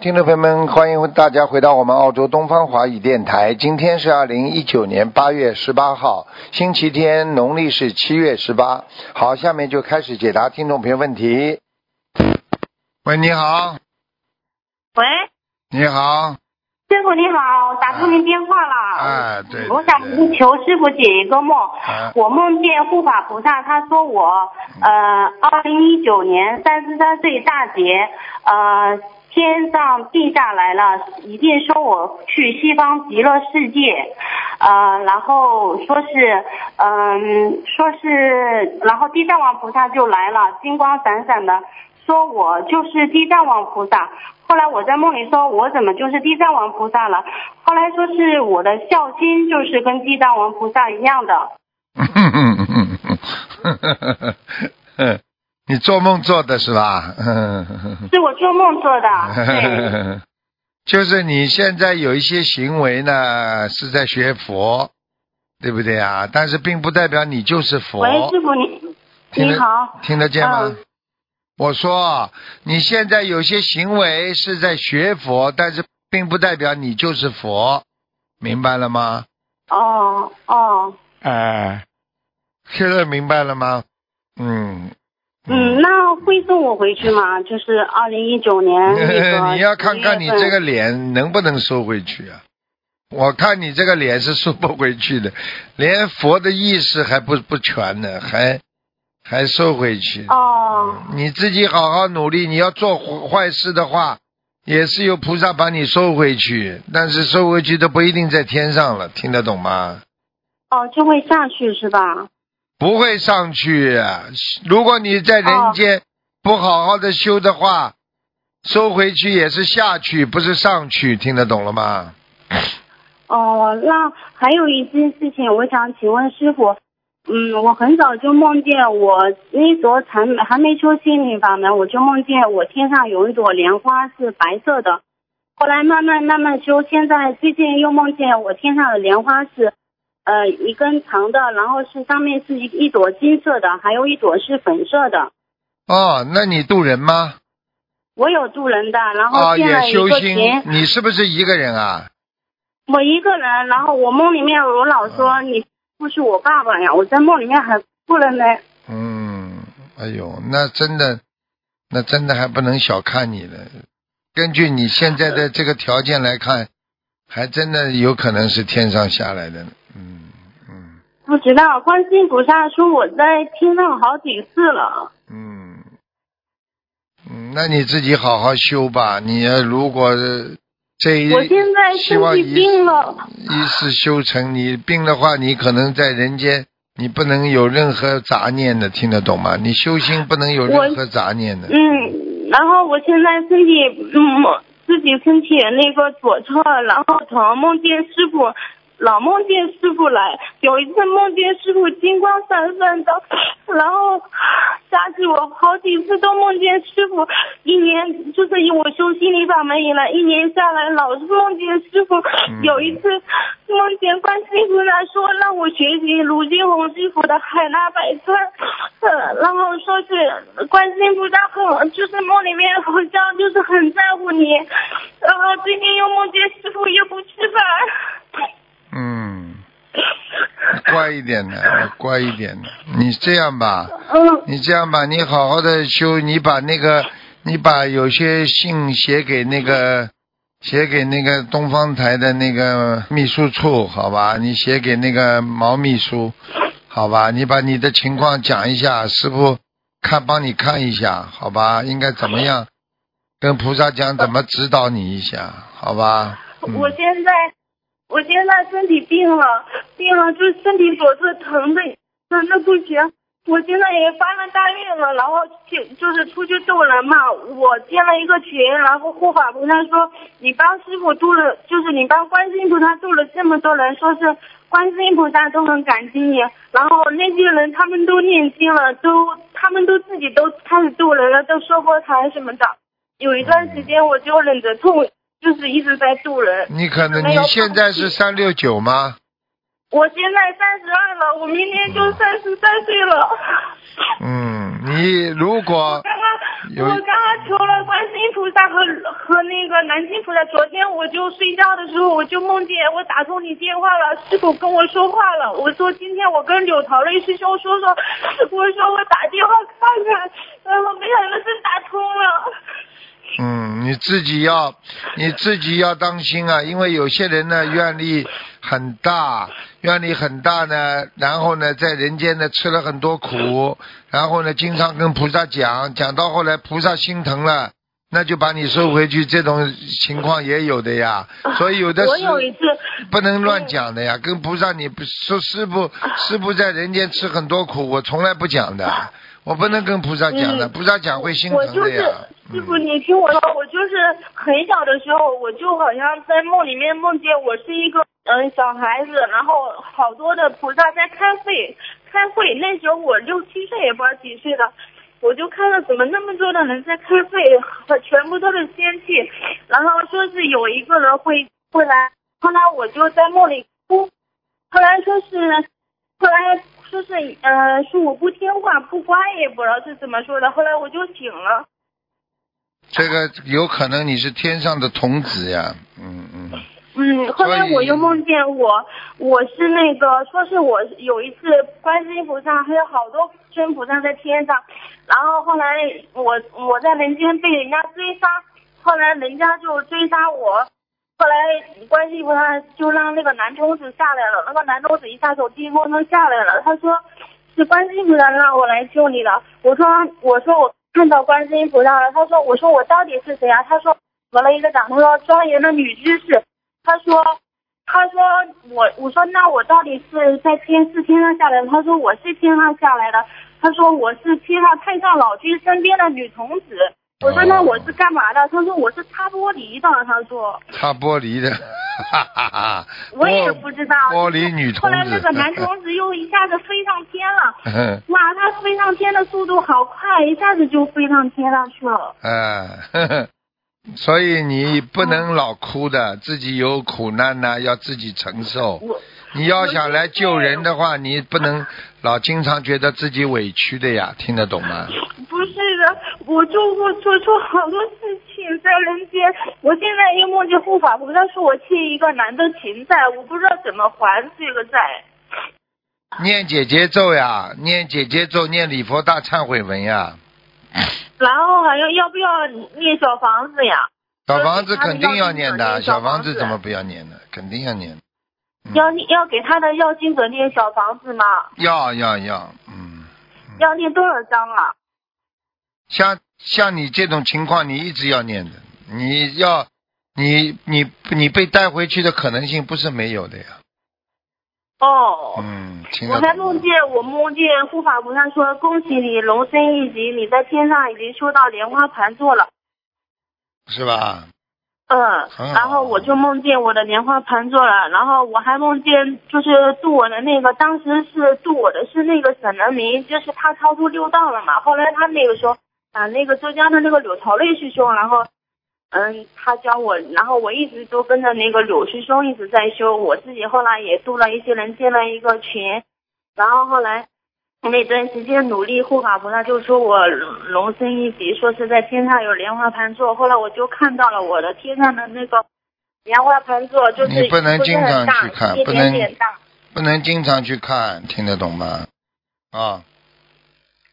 听众朋友们，欢迎大家回到我们澳洲东方华语电台。今天是二零一九年八月十八号，星期天，农历是七月十八。好，下面就开始解答听众朋友问题。喂，你好，喂，你好，师傅你好，打通您电话了。哎，对对我想求师傅解一个梦。啊我梦见护法菩萨，他说我呃，二零一九年三十三岁大劫，呃，天上地下来了，一定说我去西方极乐世界，呃，然后说是嗯、说是，然后地藏王菩萨就来了，金光闪闪的。说我就是地藏王菩萨。后来我在梦里说，我怎么就是地藏王菩萨了？后来说是我的孝心就是跟地藏王菩萨一样的。你做梦做的是吧？是我做梦做的。对，就是你现在有一些行为呢，是在学佛，对不对啊？但是并不代表你就是佛。喂，师傅你听得你好，听得见吗？嗯我说你现在有些行为是在学佛，但是并不代表你就是佛，明白了吗？哦哦，哎，现在明白了吗？嗯。嗯，那会送我回去吗？就是二零一九年 那个你要看看你10月份这个脸能不能收回去啊？我看你这个脸是收不回去的，连佛的意识还不不全呢，还还收回去。哦你自己好好努力，你要做坏事的话，也是有菩萨把你收回去，但是收回去都不一定在天上了，听得懂吗？哦，就会下去是吧？不会上去。如果你在人间不好好的修的话，收回去也是下去，不是上去，听得懂了吗？哦，那还有一件事情，我想请问师傅，嗯，我很早就梦见我那时候还还没修心灵法门，我就梦见我天上有一朵莲花是白色的，后来慢慢慢慢修，现在最近又梦见我天上的莲花是，呃，一根长的，然后是上面是一一朵金色的，还有一朵是粉色的。哦，那你渡人吗？我有渡人的，然啊，后建了一也修心个群，，你是不是一个人啊？我一个人，然后我梦里面我老说你不是我爸爸呀，我在梦里面还哭了呢。嗯，哎呦，那真的，那真的还不能小看你了。根据你现在的这个条件来看，还真的有可能是天上下来的嗯不知道，观世音菩萨说我在听上好几次了。嗯嗯，那你自己好好修吧。你如果这一我现在身体病了，一世修成，你病的话，你可能在人间，你不能有任何杂念的，听得懂吗？你修心不能有任何杂念的。嗯，然后我现在身体嗯自己身体那个左侧，然后疼，梦见师傅。老梦见师傅来，有一次梦见师傅金光闪闪的，然后加起我好几次都梦见师傅，一年就是以我修心理法门以来，一年下来老是梦见师傅。嗯有一次梦见观世音菩萨说让我学习卢金红师傅的海纳百川，呃，然后说是观世音菩萨很就是梦里面好像就是很在乎你，然后最近又梦见师傅又不吃饭。嗯，乖一点的，乖一点的。你这样吧，你这样吧，你好好的修，你把那个，你把有些信写给那个，写给那个东方台的那个秘书处，好吧？你写给那个毛秘书，好吧？你把你的情况讲一下，师傅看帮你看一下，好吧？应该怎么样？跟菩萨讲怎么指导你一下，好吧？我现在我现在身体病了，病了就身体左侧疼的疼的不行。我现在也发了大愿了，然后就就是出去渡人嘛。我建了一个群，然后护法菩萨说，你帮师傅渡了，就是你帮观世音菩萨渡了这么多人，说是观世音菩萨都很感激你，然后那些人他们都念经了，都他们都自己都开始渡人了，都收佛台什么的。有一段时间我就忍着痛，就是一直在渡人。你可能你现在是三六九吗？我现在三十二了，我明年就三十三岁了。嗯，你如果刚刚我刚刚求了观世音菩萨和和那个南京菩萨，昨天我就睡觉的时候，我就梦见我打通你电话了，师傅跟我说话了。我说今天我跟柳桃瑞师兄说说，我说我打电话看看，然后没想到真打通了。嗯，你自己要你自己要当心啊，因为有些人呢愿力很大，愿力很大呢，然后呢在人间呢吃了很多苦，然后呢经常跟菩萨讲，讲到后来菩萨心疼了，那就把你收回去，这种情况也有的呀。所以有的是我有一次，不能乱讲的呀，跟菩萨你不说师傅师傅在人间吃很多苦，我从来不讲的，我不能跟菩萨讲的，嗯菩萨讲会心疼的呀。师傅，你听我说，我就是很小的时候，我就好像在梦里面梦见我是一个嗯小孩子，然后好多的菩萨在开会，开会。那时候我六七岁，也不知道几岁了，我就看到怎么那么多的人在开会，全部都是仙气，然后说是有一个人会会来，后来我就在梦里哭，后来说是，后来说是呃说我不听话不乖，也不知道是怎么说的，后来我就醒了。这个有可能你是天上的童子呀，嗯嗯，嗯，后来我又梦见我，我是那个，说是我有一次观世音菩萨还有好多尊菩萨在天上，然后后来我我在人间被人家追杀，后来人家就追杀我，后来观世音菩萨就让那个男童子下来了，那个男童子一下走地风灯下来了，他说是观世音菩萨让我来救你的，我说我说我看到观世音菩萨了，他说我说我到底是谁啊？他说我了一个掌，他说庄严的女居士。他说，他说我，我说那我到底是在天是天上下来的？他说我是天上下来的。他说我是天上太上老君身边的女童子。我说那我是干嘛的？他说我是擦玻璃的。他说擦玻璃的，哈哈哈。我也不知道。玻璃女童子。后来那个男 童子又一下子飞上天了。嗯哇，他飞上天的速度好快，一下子就飞上天上去了。哎，呵呵所以你不能老哭的，自己有苦难呢，要自己承受。我你要想来救人的话，你不能老经常觉得自己委屈的呀，听得懂吗？不是的，我做过做错好多事情在人间，我现在又梦见护法菩萨说我欠一个男的情债，我不知道怎么还这个债。念姐姐咒呀，念姐姐咒，念礼佛大忏悔文呀。然后还要要不要念小房子呀？小房子肯定要念的，小房子怎么不要念呢？肯定要念。嗯要念要给他的要经者念小房子吗？要要要，嗯。嗯要念多少张啊？像像你这种情况，你一直要念的，你要你你你被带回去的可能性不是没有的呀。哦。嗯，我在梦见我梦见护法菩萨说恭喜你龙升一级，你在天上已经收到莲花盘座了。是吧？嗯，然后我就梦见我的莲花盘坐了，然后我还梦见就是渡我的那个，当时是渡我的是那个沈南明，就是他超出六道了嘛。后来他那个时候把那个浙江的那个柳朝瑞师兄，然后嗯，他教我，然后我一直都跟着那个柳师兄一直在修，我自己后来也渡了一些人，建了一个群，然后后来。那段时间努力，护法菩萨就说我龙升一级，说是在天上有莲花盘坐。后来我就看到了我的天上的那个莲花盘坐，就是你不能经常去看不能。不能经常去看，听得懂吗？啊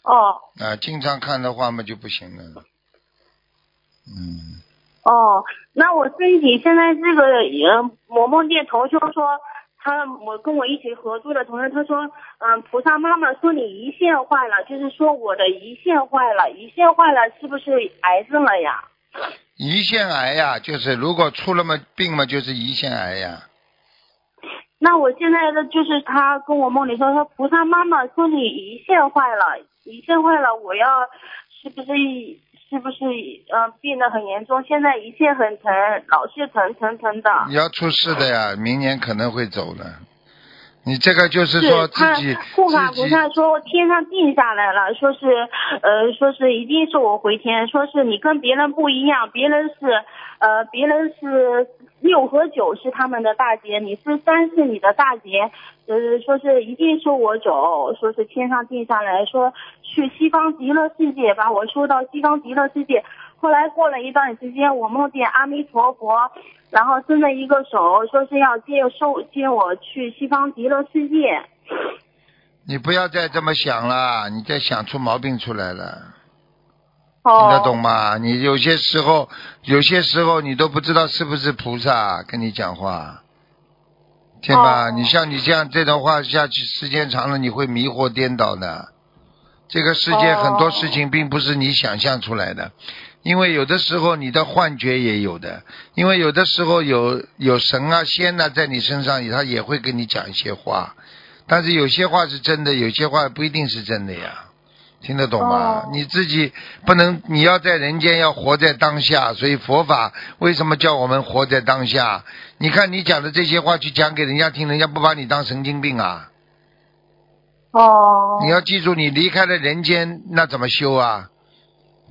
哦啊，经常看的话嘛就不行了。嗯，哦，那我身体现在这个呃，我梦见同修说。他我跟我一起合租的同学，他说，嗯，菩萨妈妈说你胰腺坏了，就是说我的胰腺坏了，胰腺坏了是不是癌症了呀？胰腺癌呀，就是如果出了么病嘛，就是胰腺癌呀。那我现在的就是他跟我梦里说，说菩萨妈妈说你胰腺坏了，胰腺坏了，我要是不是是不是嗯、呃、病得很严重？现在一切很疼，老是疼疼疼的。你要出事的呀，明年可能会走的。你这个就是说自他己护法菩萨说天上定下来了，说是呃说是一定是我回天，说是你跟别人不一样，别人是呃别人是六和九是他们的大劫，你是三是你的大劫，呃说是一定是我走，说是天上定下来说去西方极乐世界把我收到西方极乐世界。后来过了一段时间，我梦见阿弥陀佛，然后伸了一个手，说是要接收接我去西方极乐世界。你不要再这么想了，你再想出毛病出来了。哦，听得懂吗？你有些时候，有些时候你都不知道是不是菩萨跟你讲话，听吧？哦你像你这样这种话下去，时间长了你会迷惑颠倒的。这个世界哦很多事情并不是你想象出来的，因为有的时候你的幻觉也有的，因为有的时候有有神啊仙呐、在你身上，他也会跟你讲一些话，但是有些话是真的，有些话不一定是真的呀。听得懂吗？哦你自己不能，你要在人间要活在当下，所以佛法为什么叫我们活在当下？你看你讲的这些话去讲给人家听，人家不把你当神经病啊？哦，你要记住，你离开了人间，那怎么修啊？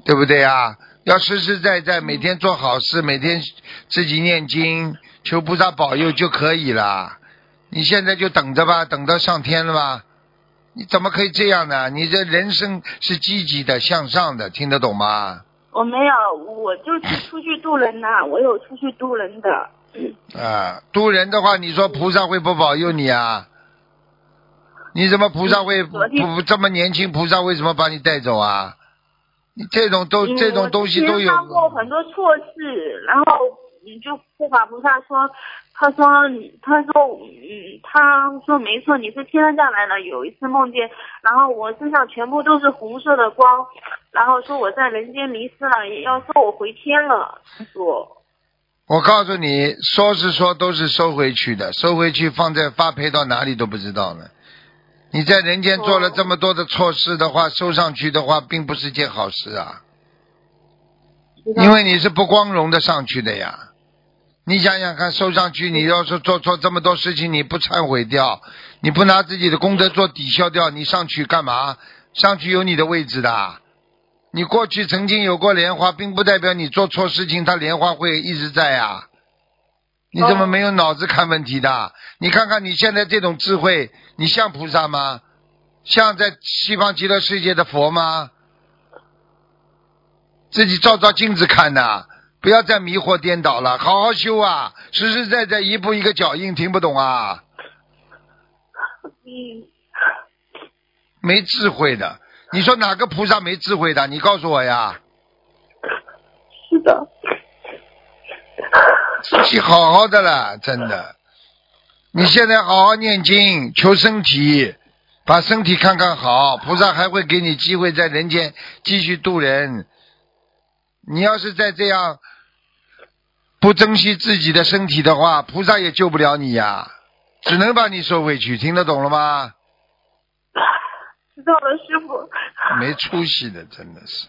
对不对啊？要实实在在每天做好事，每天自己念经，求菩萨保佑就可以了。你现在就等着吧，等到上天了吧？你怎么可以这样呢？你这人生是积极的、向上的，听得懂吗？我没有，我就是 出去渡人呐、我有出去渡人的。啊，渡人的话，你说菩萨会不保佑你啊？你怎么菩萨会不这么年轻？菩萨为什么把你带走啊？你这种都嗯这种东西都有我之前犯过很多错事，然后你就护法菩萨说，他说他说嗯，他说没错，你是天上下来了。有一次梦见，然后我身上全部都是红色的光，然后说我在人间迷失了，也要说我回天了。他说我告诉你，说是说都是收回去的，收回去放在发配到哪里都不知道呢。你在人间做了这么多的错事的话，收上去的话，并不是件好事啊。因为你是不光荣的上去的呀。你想想看，收上去，你要是做错这么多事情，你不忏悔掉，你不拿自己的功德做抵消掉，你上去干嘛？上去有你的位置的。你过去曾经有过莲花，并不代表你做错事情，它莲花会一直在呀。你怎么没有脑子看问题的？你看看你现在这种智慧，你像菩萨吗？像在西方极乐世界的佛吗？自己照照镜子看呐，不要再迷惑颠倒了，好好修啊，实实在在一步一个脚印，听不懂啊？嗯，没智慧的，你说哪个菩萨没智慧的？你告诉我呀。是的，自己好好的了，真的。你现在好好念经，求身体，把身体看看好，菩萨还会给你机会在人间继续度人。你要是再这样不珍惜自己的身体的话，菩萨也救不了你呀，只能把你收回去。听得懂了吗？知道了，师傅。没出息的，真的是。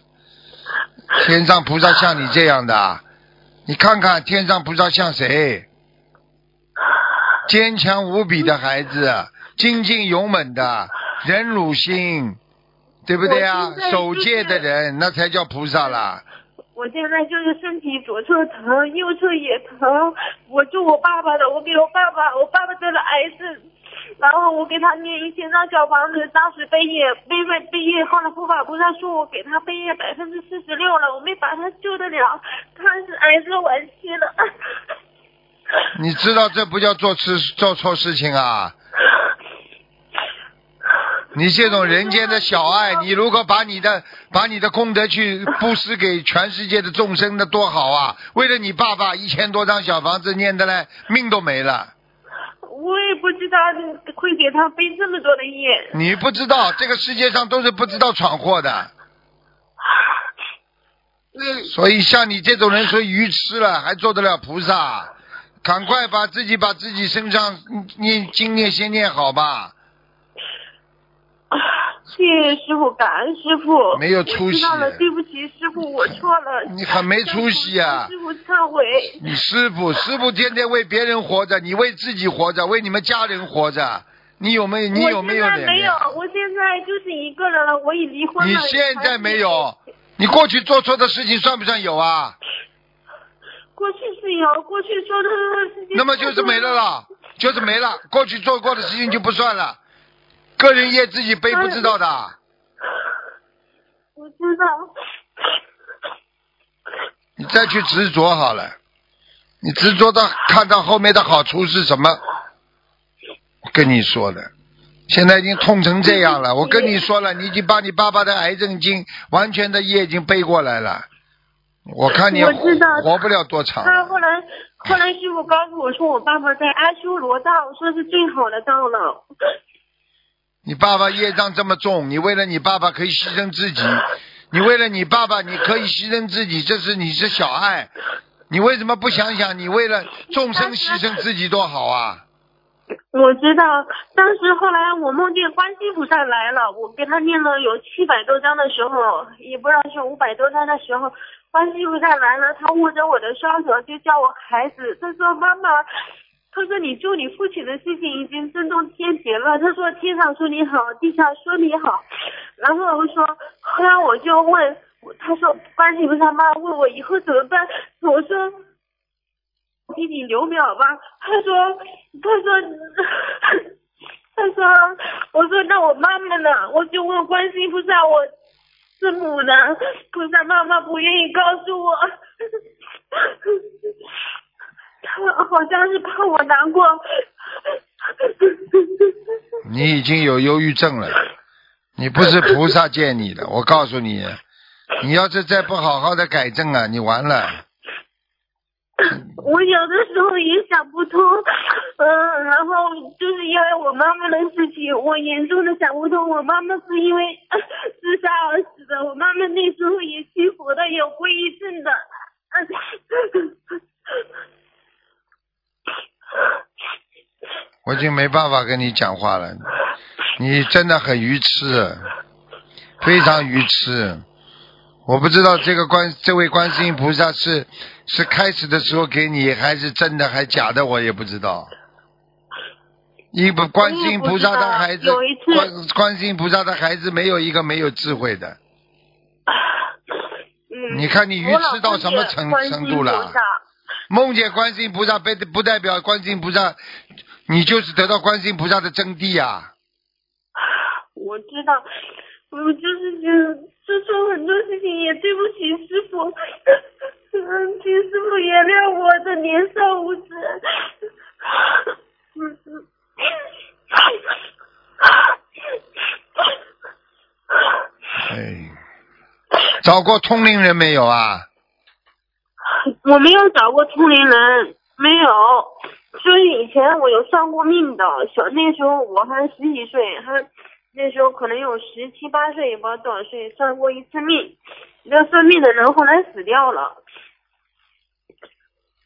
天上菩萨像你这样的，你看看天上菩萨像谁？坚强无比的孩子，精进勇猛的，忍辱心，对不对啊守戒的人，那才叫菩萨啦。我现在就是身体左侧疼，右侧也疼。我救我爸爸的，我给我爸爸，我爸爸得了癌症，然后我给他念一千张小房子，当时背业背背背业，后来护法菩萨说我给他背业百分之四十六了，我没把他救得了，他是癌症晚期了。你知道这不叫做事做错事情啊！你这种人间的小爱，你如果把你的把你的功德去布施给全世界的众生，那多好啊！为了你爸爸一千多张小房子念的嘞，命都没了。我也不知道会给他背这么多的业。你不知道，这个世界上都是不知道闯祸的。嗯，所以像你这种人，说愚痴了，还做得了菩萨？赶快把自己把自己身上念经念先念好吧。谢谢师傅，感恩师傅。没有出息我知道了，对不起师傅，我错了。你很没出息啊师傅忏悔。你师傅，师傅天天为别人活着，你为自己活着，为你们家人活着，你有没有？你有没有我现在没有？，我现在就是一个人了，我已离婚了。你现在没有，你过去做错的事情算不算有啊？过去是有，过去说的事情。那么就是没了。了，就是没了。过去做过的事情就不算了，个人业自己背不知道的。我知道。你再去执着好了，你执着到看到后面的好处是什么？我跟你说的，现在已经痛成这样了。我跟你说了，你已经把你爸爸的癌症经完全的业已经背过来了。我看你我知道活不了多长。他后来，后来师傅告诉我说，我爸爸在阿修罗道，说是最好的道了。你爸爸业障这么重，你为了你爸爸可以牺牲自己，你为了你爸爸你可以牺牲自己，这是你是小爱，你为什么不想想你为了众生牺牲自己多好啊？我知道，当时后来我梦见观世音菩萨来了，我给他念了有七百多章的时候，也不知道是五百多章的时候，观世音菩萨来了，他握着我的双手就叫我孩子，他说妈妈，他说你救你父亲的事情已经震动天庭了，他说天上说你好，地下说你好，然后我说，后来我就问，他说观世音菩萨妈问我以后怎么办，我说。给你留秒吧。他说，他说，他说，我说那我妈妈呢？我就问观世音菩萨，我是母呢？菩萨妈妈不愿意告诉我，他 好像是怕我难过。你已经有忧郁症了，你不是菩萨见你的，我告诉你，你要是再不好好的改正啊，你完了。我有的时候也想不通，嗯，然后就是因为我妈妈的事情，我严重的想不通，我妈妈是因为呃 自杀而死的，我妈妈那时候也信佛的，有归一症的，嗯我已经没办法跟你讲话了，你真的很愚痴，非常愚痴。我不知道这个观这位观世音菩萨是是开始的时候给你，还是真的还假的，我也不知道。一不观世音菩萨的孩子，观观世音菩萨的孩子没有一个没有智慧的。嗯，你看你愚痴到什么程程度了梦见观世音菩萨，不不代表观世音菩萨，你就是得到观世音菩萨的真谛啊！我知道，我就是觉得做错很多事情，也对不起师傅，嗯，请师傅原谅我的年少无知。哎，找过通灵人没有啊？我没有找过通灵人，没有。所以以前我有算过命的，小那时候我还十几岁，还那时候可能有十七八岁，也不知道多少岁，算过一次命。那算命的人后来死掉了。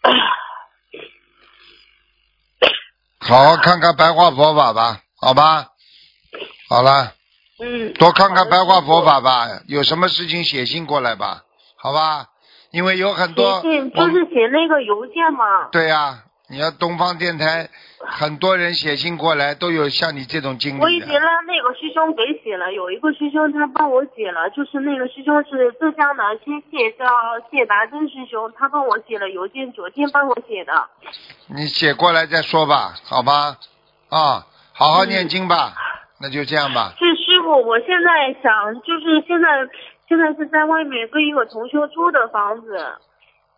好好看看白话佛法吧，好吧？好了，嗯。多看看白话佛法吧，有什么事情写信过来吧，好吧？因为有很多写信就是写那个邮件嘛。对呀、你要东方电台，很多人写信过来，都有像你这种经历我已经。让那个师兄给写了，有一个师兄他帮我写了，就是那个师兄是浙江的先谢叫谢达真师兄，他帮我写了邮件，昨天帮我写的。你写过来再说吧，好吧？啊，好好念经吧，那就这样吧。是师傅，我现在想就是现在现在是在外面跟一个同学租的房子，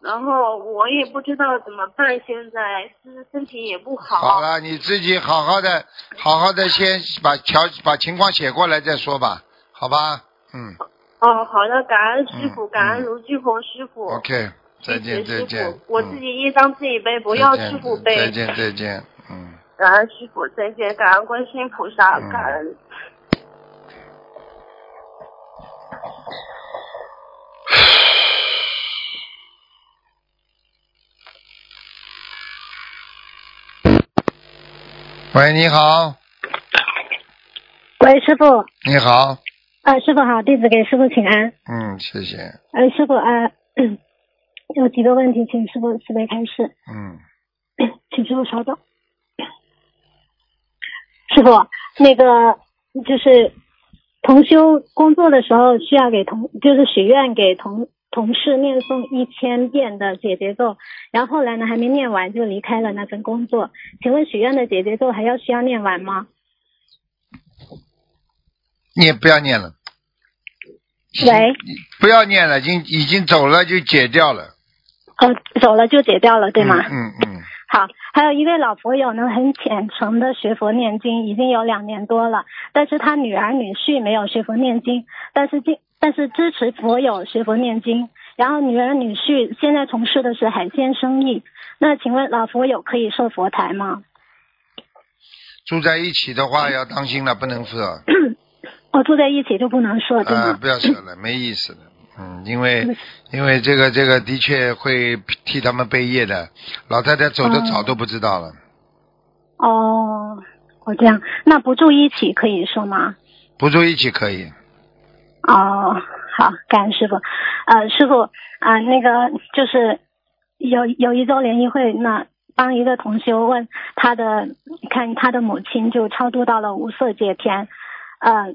然后我也不知道怎么办，现在身身体也不好。好了，你自己好好的，好好的先把条把情况写过来再说吧，好吧？嗯哦，好的，感恩师傅，嗯感恩嗯卢俊红师傅。，OK，再见谢谢师再见傅，。我嗯自己一张自己背，不要师傅背。再见再见，嗯。感恩师傅，再见，感恩观世音菩萨，嗯感恩。喂，你好，喂，师傅，你好，啊，师傅好，弟子给师傅请安。嗯，谢谢，呃，师傅啊、嗯有几个问题，请师傅慈悲开示，嗯，请师傅稍等。师傅，那个就是同修工作的时候需要给同，就是许愿给同同事念诵一千遍的解结咒，然后后来呢还没念完就离开了那份工作。请问许愿的解结咒还要需要念完吗？念不要念了，喂，不要念了，已经已经走了就解掉了，哦，走了就解掉了，对吗？嗯嗯好，还有一位老佛友呢，很虔诚的学佛念经，已经有两年多了，但是他女儿女婿没有学佛念经，但是经但是支持佛友学佛念经，然后女儿女婿现在从事的是海鲜生意，那请问老佛友可以设佛台吗？住在一起的话要当心了，不能设。哦，住在一起就不能设，对啊，吗？不要设了，没意思的。嗯，因为因为这个这个的确会替他们背业的，老太太走的早哦都不知道了，哦，我这样，那不住一起可以说吗？不住一起可以。哦，好，感恩师傅。呃，师傅啊、那个就是有有一周联谊会，那帮一个同修问他的，看他的母亲就超度到了无色界天。呃，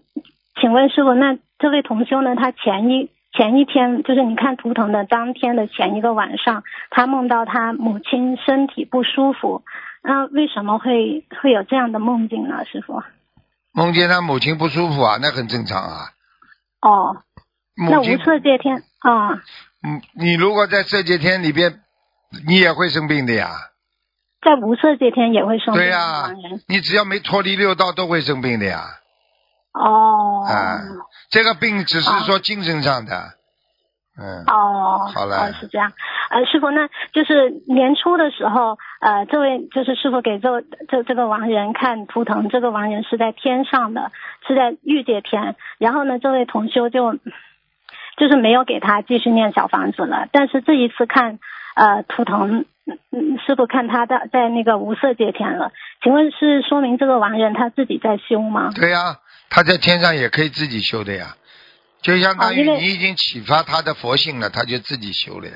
请问师傅，那这位同修呢？他前一前一天，就是你看图腾的当天的前一个晚上，他梦到他母亲身体不舒服。那为什么会会有这样的梦境呢？师傅？梦见他母亲不舒服啊，那很正常啊。哦，那无，色界天啊。嗯，你如果在色界天里边，你也会生病的呀。在无色界天也会生病对呀、你只要没脱离六道，都会生病的呀。哦，啊，这个病只是说精神上的，嗯，哦，好了哦，是这样。呃，师傅，那就是年初的时候，呃，这位就是师傅给这这这个亡人看图腾，这个亡人是在天上的，是在欲界天。然后呢，这位同修就就是没有给他继续念小房子了。但是这一次看呃图腾，师傅看他的在那个无色界天了。请问是说明这个亡人他自己在修吗？对呀、他在天上也可以自己修的呀，就相当于你已经启发他的佛性了，他就自己修了呀。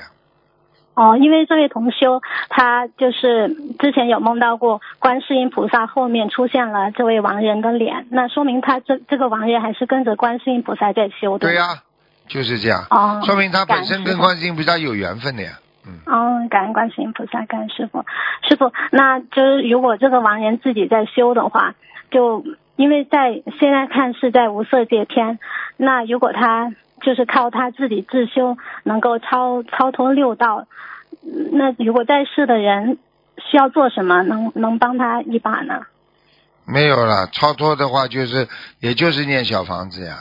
哦，因为这位同修他就是之前有梦到过观世音菩萨后面出现了这位亡人的脸，那说明他这这个亡人还是跟着观世音菩萨在修的。对呀、就是这样，哦，说明他本身跟观世音菩萨有缘分的呀。嗯，哦，感恩观世音菩萨，感恩师傅。师傅，那就是如果这个亡人自己在修的话，就因为在现在看是在无色界天，那如果他就是靠他自己自修，能够超超脱六道，嗯那如果在世的人需要做什么，能能帮他一把呢？没有了，超脱的话就是，也就是念小房子呀，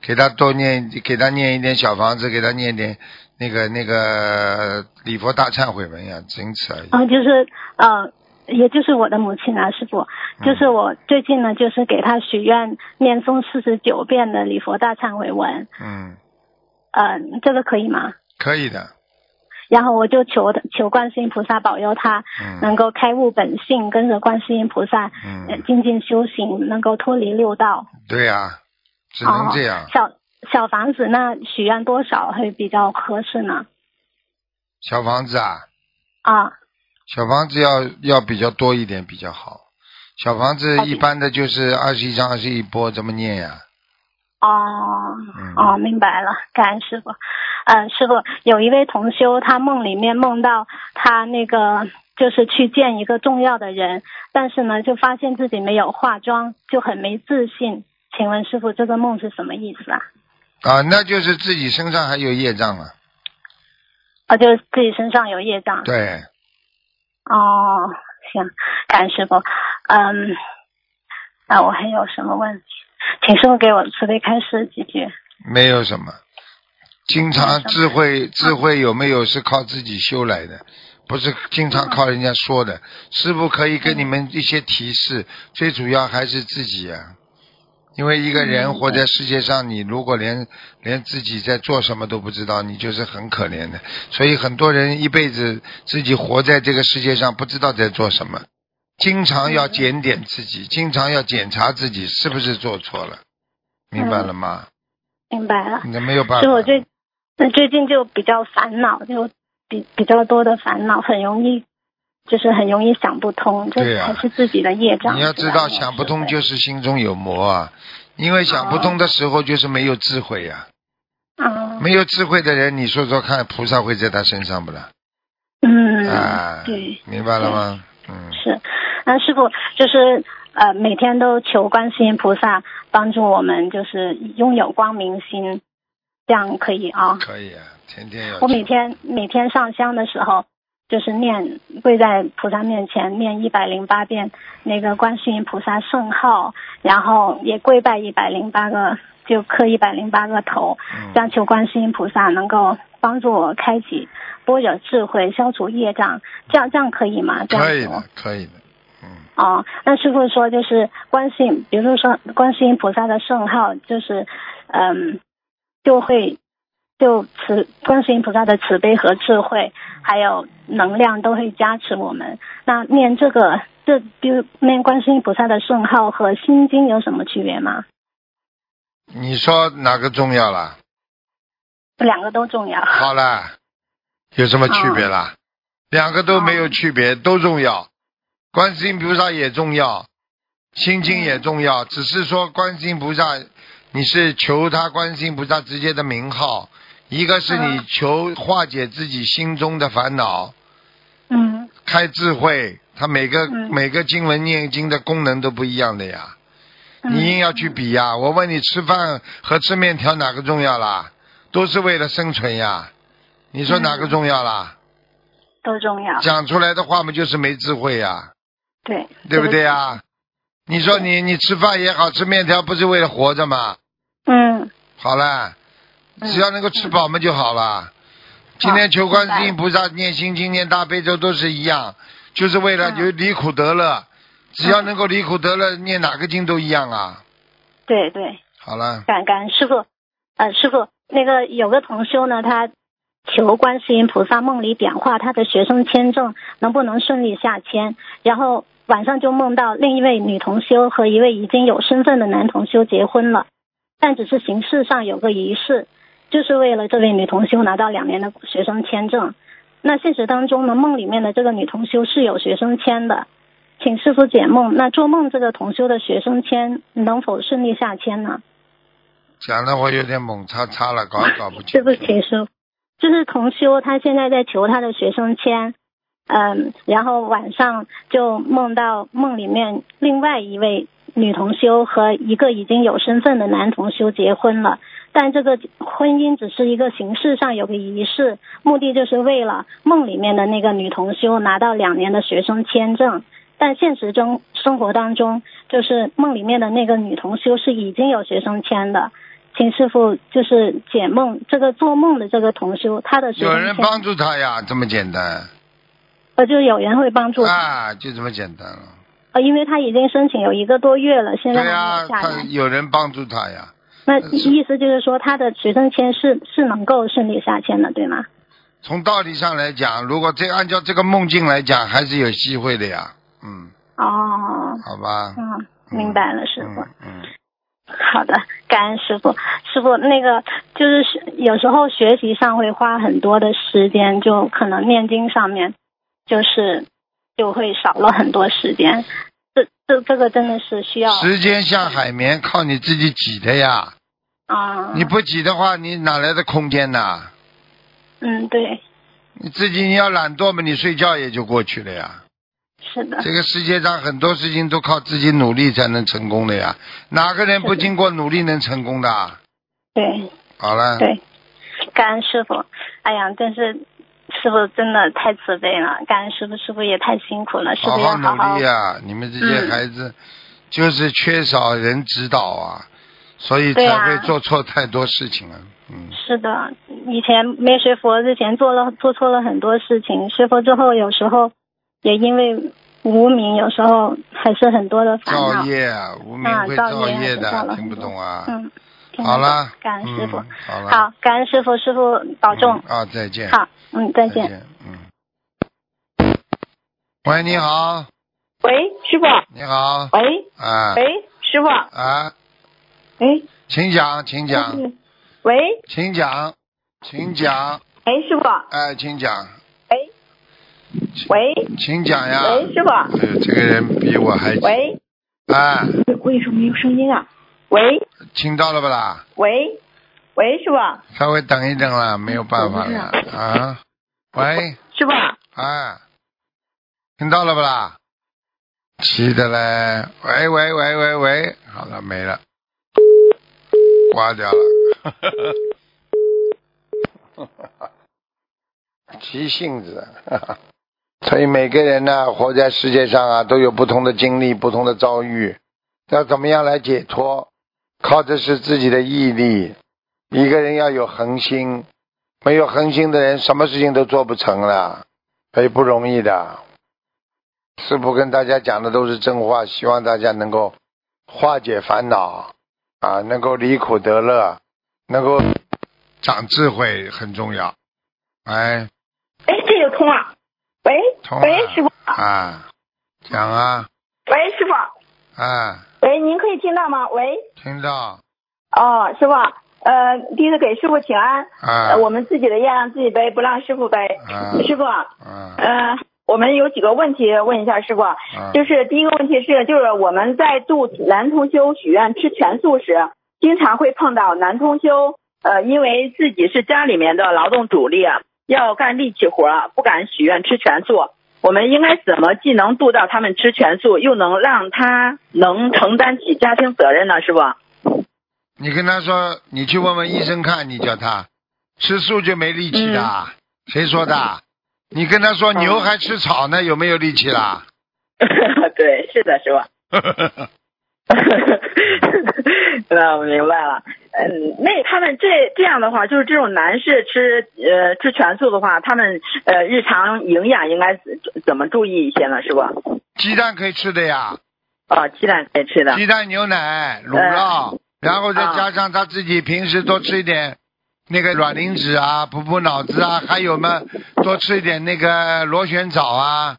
给他多念，给他念一点小房子，给他念点那个那个礼佛大忏悔文呀，仅此而已。啊，就是呃，也就是我的母亲啊，师傅，就是我最近呢，就是给她许愿念诵四十九遍的礼佛大忏悔文，嗯，呃，这个可以吗？可以的。然后我就求求观世音菩萨保佑他嗯能够开悟本性，跟着观世音菩萨呃嗯，精进修行，能够脱离六道。对呀、只能这样哦。。小小房子那许愿多少会比较合适呢？小房子啊，啊，小房子要要比较多一点比较好。小房子一般的就是二十一张二十一波，怎么念呀？哦嗯哦，明白了，感恩师傅。嗯，师傅有一位同修，他梦里面梦到他那个就是去见一个重要的人，但是呢，就发现自己没有化妆，就很没自信。请问师傅，这个梦是什么意思啊？啊，那就是自己身上还有业障啊。哦，就是自己身上有业障。对，哦，行，感谢师傅。嗯，那我还有什么问题？请师傅给我慈悲开示几句。没有什么。经常智慧，智慧有没有是靠自己修来的，不是经常靠人家说的。师傅可以给你们一些提示，最主要还是自己啊。因为一个人嗯活在世界上，你如果连连自己在做什么都不知道，你就是很可怜的。所以很多人一辈子自己活在这个世界上，不知道在做什么，经常要检点自己，经常要检查自己是不是做错了，明白了吗？明白了。那没有办法。就我最那最近就比较烦恼，就比比较多的烦恼，很容易就是很容易想不通，这对呀还是自己的业障。你要知道，想不通就是是心中有魔啊，因为想不通的时候就是没有智慧呀、啊，没有智慧的人，你说说看，菩萨会在他身上不啦？嗯，啊，对，明白了吗？嗯，是，那师傅就是呃，每天都求观世音菩萨帮助我们，就是拥有光明心，这样可以啊。可以啊，天天要。我每天每天上香的时候，就是念跪在菩萨面前念一百零八遍那个观世音菩萨圣号，然后也跪拜一百零八个，就磕一百零八个头，嗯这样求观世音菩萨能够帮助我开启般若智慧，消除业障，这样这样可以吗？这样可以的，可以的。嗯，哦，那师傅说就是观世音，比如说观世音菩萨的圣号，就是嗯，就会就慈观世音菩萨的慈悲和智慧，还有能量都会加持我们。那念这个，这比如念观世音菩萨的圣号和心经有什么区别吗？你说哪个重要了？两个都重要。好了，有什么区别啦？两个都没有区别，都重要。观世音菩萨也重要，心经也重要，只是说观世音菩萨，你是求他观世音菩萨直接的名号，一个是你嗯求化解自己心中的烦恼，嗯开智慧。它每个、嗯每个经文念经的功能都不一样的呀，嗯你硬要去比呀。我问你，吃饭和吃面条哪个重要啦？都是为了生存呀。你说哪个重要啦？都重要。讲出来的话嘛，就是没智慧呀，对，对不对呀？呀？你说你你吃饭也好，吃面条不是为了活着吗？嗯好了，嗯只要能够吃饱嘛就好了。今天求观世音菩萨念心经、念大悲咒都是一样，就是为了嗯有离苦得乐。只要能够离苦得乐，念哪个经都一样啊。对对。好了，感感恩师傅，呃，师傅，那个有个同修呢，他求观世音菩萨梦里点化他的学生签证能不能顺利下签，然后晚上就梦到另一位女同修和一位已经有身份的男同修结婚了，但只是形式上有个仪式，就是为了这位女同修拿到两年的学生签证。那现实当中呢，梦里面的这个女同修是有学生签的，请师傅解梦。那做梦这个同修的学生签能否顺利下签呢？讲的我有点懵叉叉了，搞也搞不清。对不起，师傅，就是同修他现在在求他的学生签，嗯，然后晚上就梦到梦里面另外一位女同修和一个已经有身份的男同修结婚了，但这个婚姻只是一个形式上有个仪式，目的就是为了梦里面的那个女同修拿到两年的学生签证。但现实中生活当中，就是梦里面的那个女同修是已经有学生签的，秦师傅就是解梦，这个做梦的这个同修，他的有，人帮助他呀，这么简单呃，就有人会帮助他，啊，就这么简单了。呃，因为他已经申请有一个多月了，现在还没对呀、有下来。他有人帮助他呀。那意思就是说，他的学生签是是能够顺利下签的，对吗？从道理上来讲，如果这按照这个梦境来讲，还是有机会的呀。嗯，哦，好吧。嗯，明白了，师傅。嗯嗯，好的，感恩师傅。师傅，那个就是有时候学习上会花很多的时间，就可能念经上面就是就会少了很多时间。这这这个真的是需要时间像海绵，靠你自己挤的呀。啊。你不挤的话，你哪来的空间呐？嗯，对，你自己你要懒惰嘛，你睡觉也就过去了呀。是的，这个世界上很多事情都靠自己努力才能成功的呀，哪个人不经过努力能成功的？对好了，对，感恩师傅。哎呀，真是师傅真的太慈悲了，感恩师傅，师傅也太辛苦了，师好傅要好好努力啊、你们这些嗯孩子就是缺少人指导啊，所以才会做错太多事情啊。嗯，是的，以前没学佛之前做了做错了很多事情，学佛之后有时候也因为无名，有时候还是很多的烦恼造恼。业啊，无名造业的，听不懂啊。嗯，听好了，感恩师傅。嗯，好了，好，感恩师傅，师傅保重。嗯啊，再见。好，嗯，再再见。嗯。喂，你好，喂，师傅，你好，喂，啊。喂，师傅，啊，喂，请讲，请讲，嗯喂，请讲，请讲，哎，师傅，哎，请讲。喂，喂。请讲呀。喂，师傅，哎，这个人比我还喂，啊，为什么没有声音啊？喂听到了不啦？喂喂，师傅，稍微等一等啦，没有办法了啊。喂，师傅，啊，听到了不啦？急的嘞，喂喂喂喂喂，好了没了，挂掉了。急性子，所以每个人呢，活在世界上啊，都有不同的经历、不同的遭遇，要怎么样来解脱？靠的是自己的毅力。一个人要有恒心，没有恒心的人，什么事情都做不成了，所以不容易的。师傅跟大家讲的都是真话，希望大家能够化解烦恼啊，能够离苦得乐，能够长智慧很重要。哎，哎，这就通了？喂通了喂，师傅，啊，讲啊，喂，师傅，啊，喂，您可以听到吗？喂，听到。哦，师傅，呃，第一次给师傅请安，啊。呃，我们自己的业让自己背，不让师傅背。啊。师傅，啊。呃，我们有几个问题问一下师傅，啊。就是第一个问题是，就是我们在度男同修许愿吃全素时，经常会碰到男同修，呃，因为自己是家里面的劳动主力，要干力气活，不敢许愿吃全素。我们应该怎么既能度到他们吃全素，又能让他能承担起家庭责任呢？师傅？你跟他说，你去问问医生看，你叫他吃素就没力气的，嗯谁说的？你跟他说牛还吃草呢，有没有力气啦？对，是的，师傅。那我明白了。嗯，那他们这这样的话，就是这种男士吃呃吃全素的话，他们呃日常营养应该怎怎么注意一些呢？是不？鸡蛋可以吃的呀，啊，鸡蛋可以吃的。鸡蛋、牛奶、乳嗯酪，然后再啊加上他自己平时多吃一点那个卵磷脂啊，补补脑子啊，还有嘛，多吃一点那个螺旋藻啊，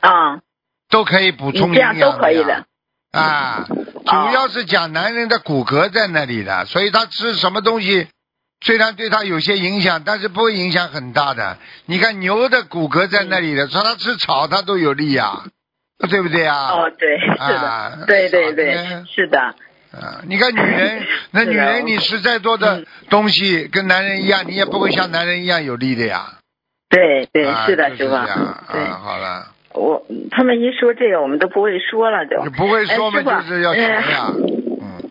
啊，都可以补充营这样养都可以的。啊，主要是讲男人的骨骼在那里的，所以他吃什么东西，虽然对他有些影响，但是不会影响很大的。你看牛的骨骼在那里的，说他吃草他都有力呀、对不对呀？哦，对，是啊的，对对对，是的。啊，你看女人，那女人你吃再多的嗯东西，跟男人一样，你也不会像男人一样有力的呀。对对，啊是的，就是师傅。对啊，，好了，我他们一说这个，我们都不会说了，就你不会说嘛，就是要学呀。呃嗯，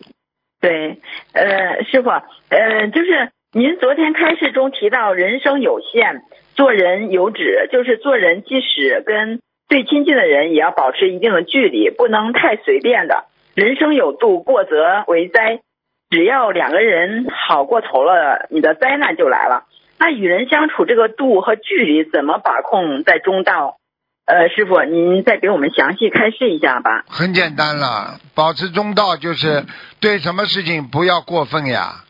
对，呃，师傅，呃，就是您昨天开示中提到人生有限，做人有止，就是做人即使跟最亲近的人也要保持一定的距离，不能太随便的。人生有度，过则为灾。只要两个人好过头了，你的灾难就来了。那与人相处这个度和距离怎么把控在中道？呃，师傅，您再给我们详细开示一下吧。很简单了，保持中道就是对什么事情不要过分呀。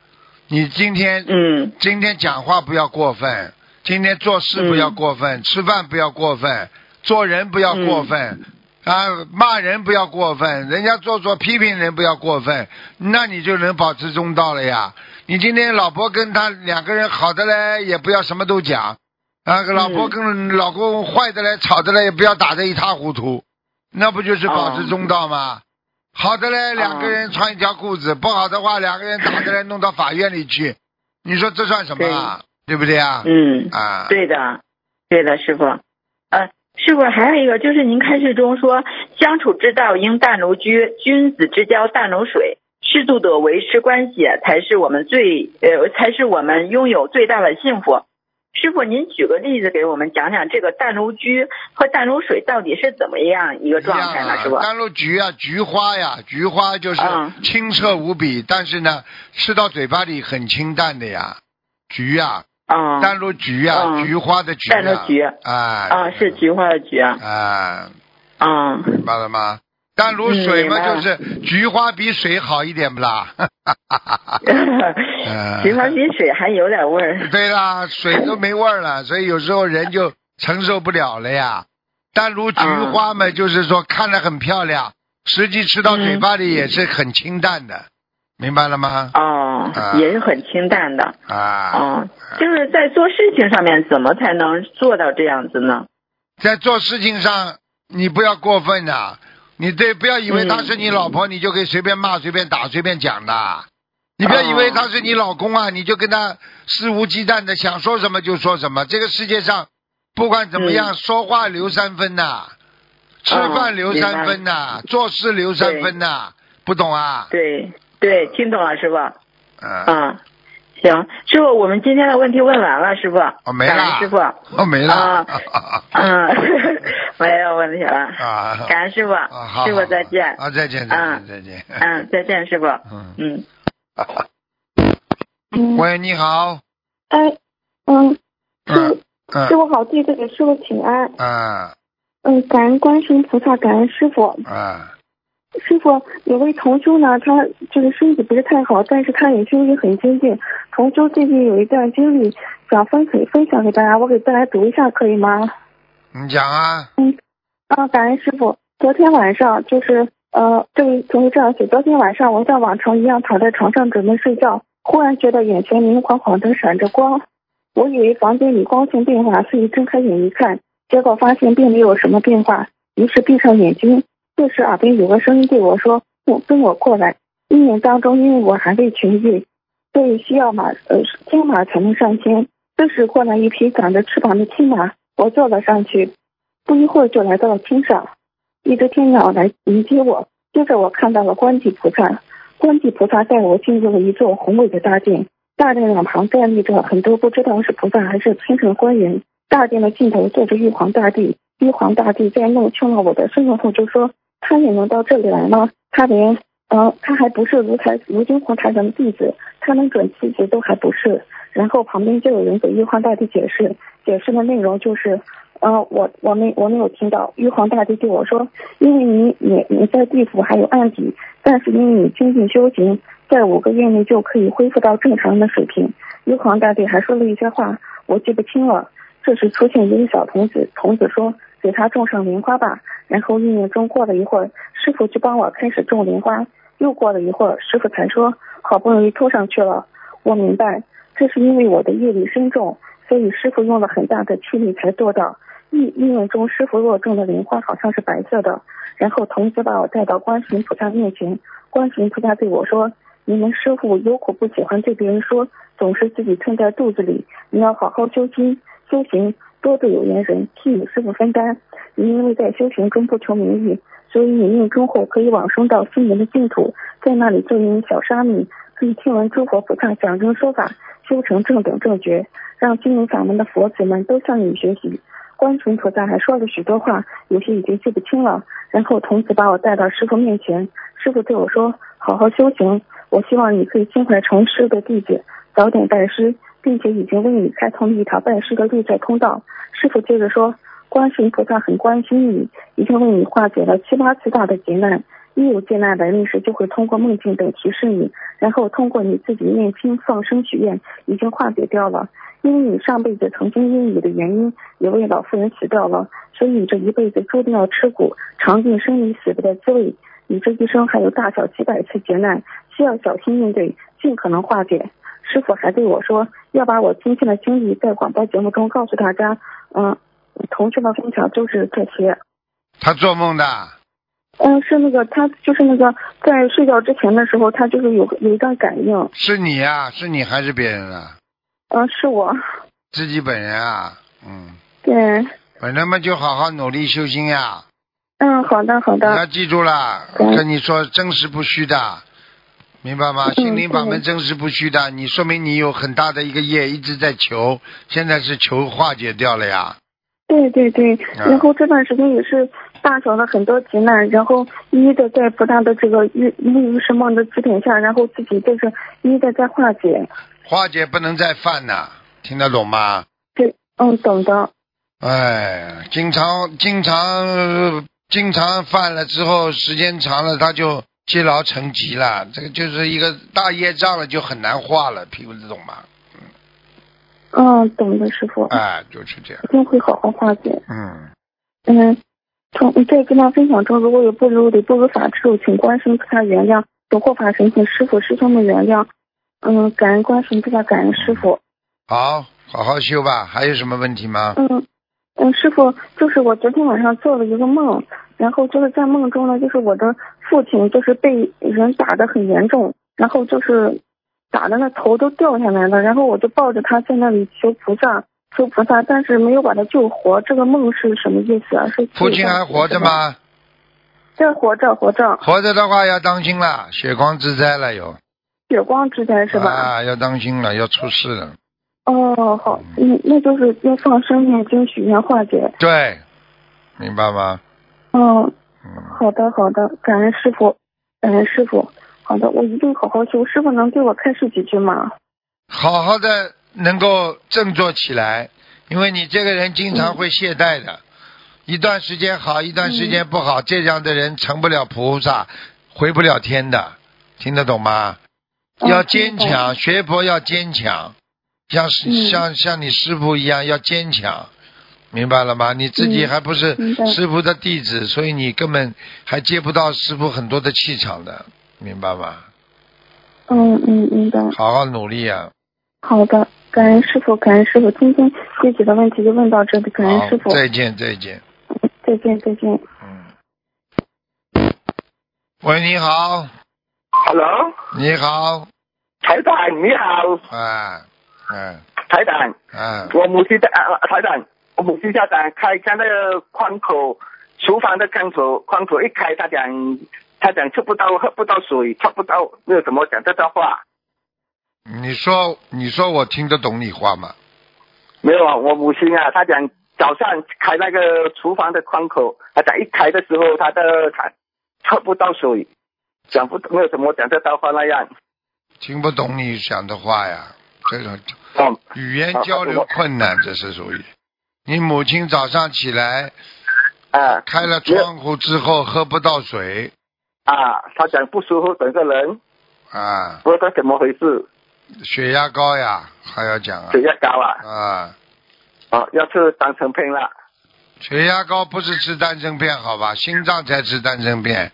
你今天嗯今天讲话不要过分，今天做事不要过分，吃饭不要过分，做人不要过分，啊，骂人不要过分，人家做错批评人不要过分，那你就能保持中道了呀。你今天老婆跟他两个人好的嘞，也不要什么都讲，啊，老婆跟老公坏的嘞，吵的嘞，也不要打得一塌糊涂，那不就是保持中道吗？好的嘞，两个人穿一条裤子；不好的话，两个人打的嘞，弄到法院里去。你说这算什么啊？对不对啊？嗯，啊，对的，对的，师傅。呃，师傅还有一个就是您开示中说，相处之道应淡如菊，君子之交淡如水，适度的维持关系才是我们最呃，才是我们拥有最大的幸福。师傅，您举个例子给我们讲讲这个淡如菊和淡如水到底是怎么样一个状态呢？是吧？淡如菊啊，菊花呀，菊花就是嗯清澈无比，但是呢，吃到嘴巴里很清淡的呀。菊呀，啊淡如菊呀，嗯菊花的菊呀。淡如菊啊啊，是菊花的菊啊。啊，啊，明白了吗？淡如水嘛，就是菊花比水好一点不啦？嗯 菊花比水还有点味儿。对啦，水都没味儿了，所以有时候人就承受不了了呀。但如菊花嘛，就是说看着很漂亮，实际吃到嘴巴里也是很清淡的，明白了吗？哦啊，也是很清淡的。啊，哦，就是在做事情上面，怎么才能做到这样子呢？在做事情上你不要过分呐、你对不要以为她是你老婆，你就可以随便骂、随便打、随便讲的。你不要以为他是你老公啊，你就跟他肆无忌惮的想说什么就说什么。这个世界上不管怎么样，说话留三分呐、吃饭留三分呐、做事留三分呐、不懂啊？对对，听懂了，是吧。嗯，啊，行，师傅，我们今天的问题问完了，师傅。哦，没了感恩，师傅。哦，没了。啊嗯，没有问题了。啊感恩师傅，啊，好，师傅再见。啊，再见，再嗯见，再见。嗯，再见，师傅。嗯，嗯。嗯，喂，你好，哎，嗯，师嗯师嗯傅好，弟子给师傅请安。啊嗯，感恩观世音菩萨，感恩师傅。啊师傅，有位同修呢，他就是身体不是太好，但是他也修行很精进。同修最近有一段经历想分享分享给大家，我给大家读一下可以吗？你讲啊，嗯啊，感恩师傅。昨天晚上就是呃，这位同学这样写：昨天晚上我像往常一样躺在床上准备睡觉，忽然觉得眼前明晃晃的闪着光，我以为房间里光线变化，所以睁开眼一看，结果发现并没有什么变化，于是闭上眼睛。这时耳边有个声音对我说：“我跟我过来。”一年当中，因为我还未痊愈，所以需要马呃天马才能上天。这时过来一匹长着翅膀的青马，我坐了上去。不一会儿就来到了天上，一只天鸟来迎接我。接着我看到了观地菩萨，观地菩萨带我进入了一座宏伟的大殿，大殿两旁站立着很多不知道是菩萨还是天上官员。大殿的尽头坐着玉皇大帝，玉皇大帝在弄清了我的身份后就说：“他也能到这里来吗？他连呃，他还不是卢台卢金红台长的弟子，他连准妻子都还不是。”然后旁边就有人给玉皇大帝解释，解释的内容就是。呃，我我没我没有听到玉皇大帝对我说，因为你你你在地府还有案底，但是因为你精进修行，在五个月内就可以恢复到正常人的水平。玉皇大帝还说了一些话，我记不清了。这时出现一个小童子，童子说给他种上莲花吧。然后意念中过了一会儿，师傅就帮我开始种莲花。又过了一会儿，师傅才说好不容易拖上去了。我明白，这是因为我的业力深重，所以师傅用了很大的气力才做到。意意念中，师傅若种的莲花好像是白色的。然后童子把我带到观世音菩萨面前，观世音菩萨对我说：“你们师傅有苦不喜欢对别人说，总是自己吞在肚子里。你要好好修心修行，多对有缘人，替你师傅分担。你因为在修行中不求名誉，所以你命中后可以往生到心灵的净土，在那里做一名小沙弥，可以听闻诸佛菩萨讲经说法，修成正等正觉，让心灵法门的佛子们都向你学习。”观世音菩萨还说了许多话，有些已经记不清了。然后童子把我带到师傅面前，师傅对我说：“好好修行，我希望你可以心怀成师的弟子，早点拜师，并且已经为你开通了一条拜师的内在通道。”师傅接着说：“观世音菩萨很关心你，已经为你化解了七八次大的劫难。一有劫难来临时，就会通过梦境等提示你，然后通过你自己念经、放生、许愿，已经化解掉了。”因为你上辈子曾经因你的原因，也为老妇人死掉了，所以你这一辈子注定要吃苦，尝尽生离死别的滋味。你这一生还有大小几百次劫难，需要小心应对，尽可能化解。师傅还对我说，要把我今天的经历在广播节目中告诉大家。嗯，同学的分享就是这些。他做梦的，嗯，是那个他就是那个在睡觉之前的时候，他就是有有一段感应。是你呀、是你还是别人啊？嗯，是我。自己本人啊，嗯，对。本人们就好好努力修心呀。嗯，好的，好你要。记住了，跟你说真实不虚的，明白吗？嗯心灵法门真实不虚的，你说明你有很大的一个业一直在求，现在是求化解掉了呀。对对对，啊然后这段时间也是大小的很多劫难，然后一一的在菩萨的这个日日时梦的指点下，然后自己就是一一的在化解。化解不能再犯呐，听得懂吗？对，嗯，懂的。哎，经常经常呃经常犯了之后，时间长了，他就积劳成疾了，这个就是一个大业障了，就很难化了，听得懂吗？嗯，懂的，师傅，哎，就是这样，一定会好好化解。嗯，嗯，从在跟他分享中，如果有不如理、不如法之处，请观世音菩萨原谅；有护法神，请师傅师兄们原谅。嗯，感恩观世音菩萨，感恩师傅。好，好好修吧。还有什么问题吗？嗯，嗯，师傅，就是我昨天晚上做了一个梦，然后就是在梦中呢，就是我的父亲就是被人打得很严重，然后就是打的那头都掉下来了，然后我就抱着他在那里求菩萨，求菩萨，但是没有把他救活。这个梦是什么意思啊？是父亲还活着？吗？在活着，活着，活着的话要当心了，血光之灾了有。血光之灾是吧？啊，要当心了，要出事了。哦，好，嗯，那就是要放生念经许愿化解。对，明白吗？嗯，嗯，好的，好的，感恩师傅，感恩师傅。好的，我一定好好修。师傅能给我开示几句吗？好好的能够振作起来，因为你这个人经常会懈怠的，一段时间好，一段时间不好，这样的人成不了菩萨，回不了天的，听得懂吗？哦要坚强，学佛要坚强，像像像你师傅一样要坚强，明白了吗？你自己嗯还不是师傅的弟子，所以你根本还接不到师傅很多的气场的，明白吗？嗯嗯，明白。好好努力啊！好的，感恩师傅，感恩师傅。今天这几个问题就问到这里，感恩师傅，，再见再见。再见再见。嗯。喂，你好，Hello，你好，台长你好，哎，哎，台长，哎，我母亲的啊，台长，我母亲家长开开那个窗口，厨房的窗口，窗口一开，他讲他讲吃不到喝不到水，吃不到那个怎么讲这段话？你说，你说我听得懂你话吗？没有啊，我母亲啊，她讲早上开那个厨房的窗口，她讲一开的时候，她的她喝不到水，讲不没有怎么讲这段话那样。听不懂你讲的话呀，这种哦，语言交流困难，这是属于。你母亲早上起来啊开了窗户之后喝不到水。啊，她讲不舒服，整个人。啊，不知道怎么回事，血压高呀，还要讲啊。血压高啊，啊，哦，要吃丹参片了。血压高不是吃丹参片好吧？心脏才吃丹参片，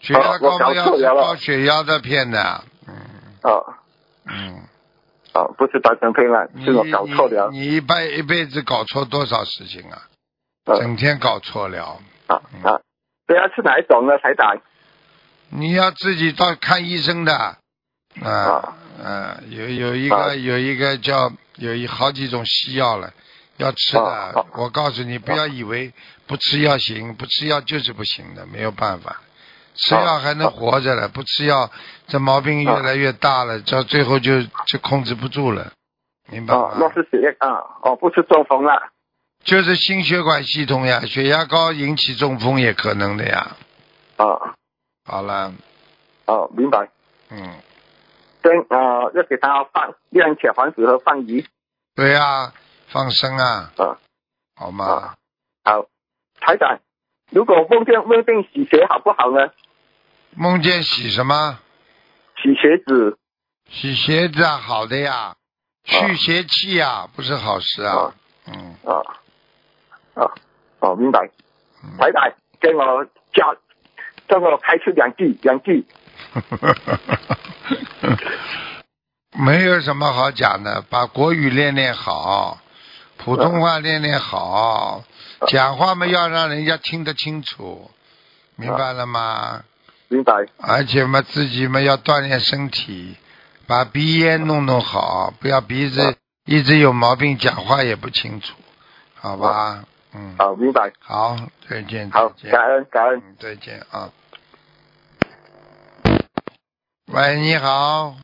血压高不要吃高血压的片的，嗯。哦。嗯。哦，不是当成片了，是我搞错了。你你一辈一辈子搞错多少事情啊？呃整天搞错了。啊啊，这要吃哪一种呢，台长？你要自己到看医生的。啊啊啊，有有一个、啊有一个叫有一好几种西药了，要吃的。啊啊我告诉你，不要以为不吃药行，不吃药就是不行的，没有办法。吃药还能活着了，不吃药，这毛病越来越大了，到最后就就控制不住了，明白吗？哦，那是血液啊，哦，不是中风了。就是心血管系统呀，血压高引起中风也可能的呀。啊好了，哦，明白。嗯，跟呃，要给他放练小房子和放鱼对呀，放生啊，啊好吗？啊。好，台长，如果梦见梦见洗鞋好不好呢？梦见洗什么？洗鞋子洗鞋子啊，好的呀，去邪气呀，不是好事啊啊。嗯，啊啊哦，明白。嗯台长，跟我加，给我开出两句，两句。没有什么好讲的，把国语练练好，普通话练练好，讲话嘛要让人家听得清楚，明白了吗？明白。而且嘛，自己嘛要锻炼身体，把鼻炎弄弄好，不要鼻子一直有毛病，讲话也不清楚，好吧？嗯，好，明白。好，再见，好感恩感恩。嗯，再见啊。喂，你好，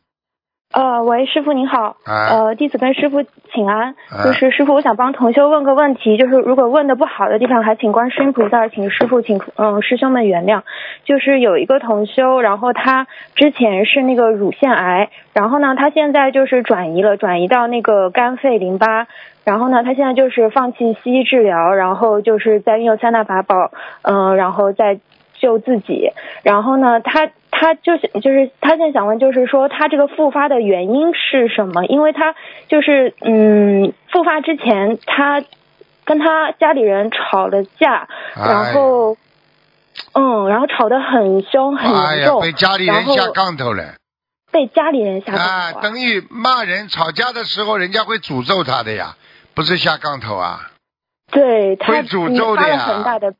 呃，喂，师傅您好，啊，呃，弟子跟师傅请安。啊就是师傅，我想帮同修问个问题，就是如果问的不好的地方，还请观世音菩萨，请师傅，请嗯师兄们原谅。就是有一个同修，然后他之前是那个乳腺癌，然后呢，他现在就是转移了，转移到那个肝肺淋巴，然后呢，他现在就是放弃西医治疗，然后就是在运用三大法宝，嗯、然后再救自己。然后呢，他他就是就是他现在想问，就是说他这个复发的原因是什么？因为他就是嗯，复发之前他跟他家里人吵了架，然后、嗯，然后吵得很凶很哎呀，严重，被家里人下杠头了。被家里人下杠头啊，等于骂人吵架的时候，人家会诅咒他的呀，不是下杠头啊。对他会诅咒的很大的，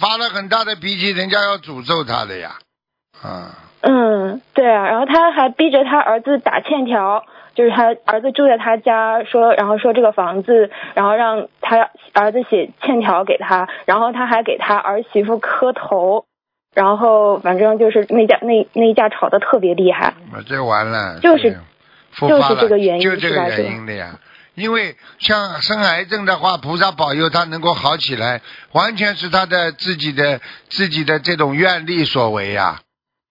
发了很大的脾气，人家要诅咒他的呀，啊，嗯，对啊，然后他还逼着他儿子打欠条，就是他儿子住在他家，说然后说这个房子，然后让他儿子写欠条给他，然后他还给他儿媳妇磕头，然后反正就是那家 那那一架吵得特别厉害，这完了，就是就是这个原因就这个原因的呀。因为像生癌症的话，菩萨保佑他能够好起来，完全是他的自己的自己的这种愿力所为呀。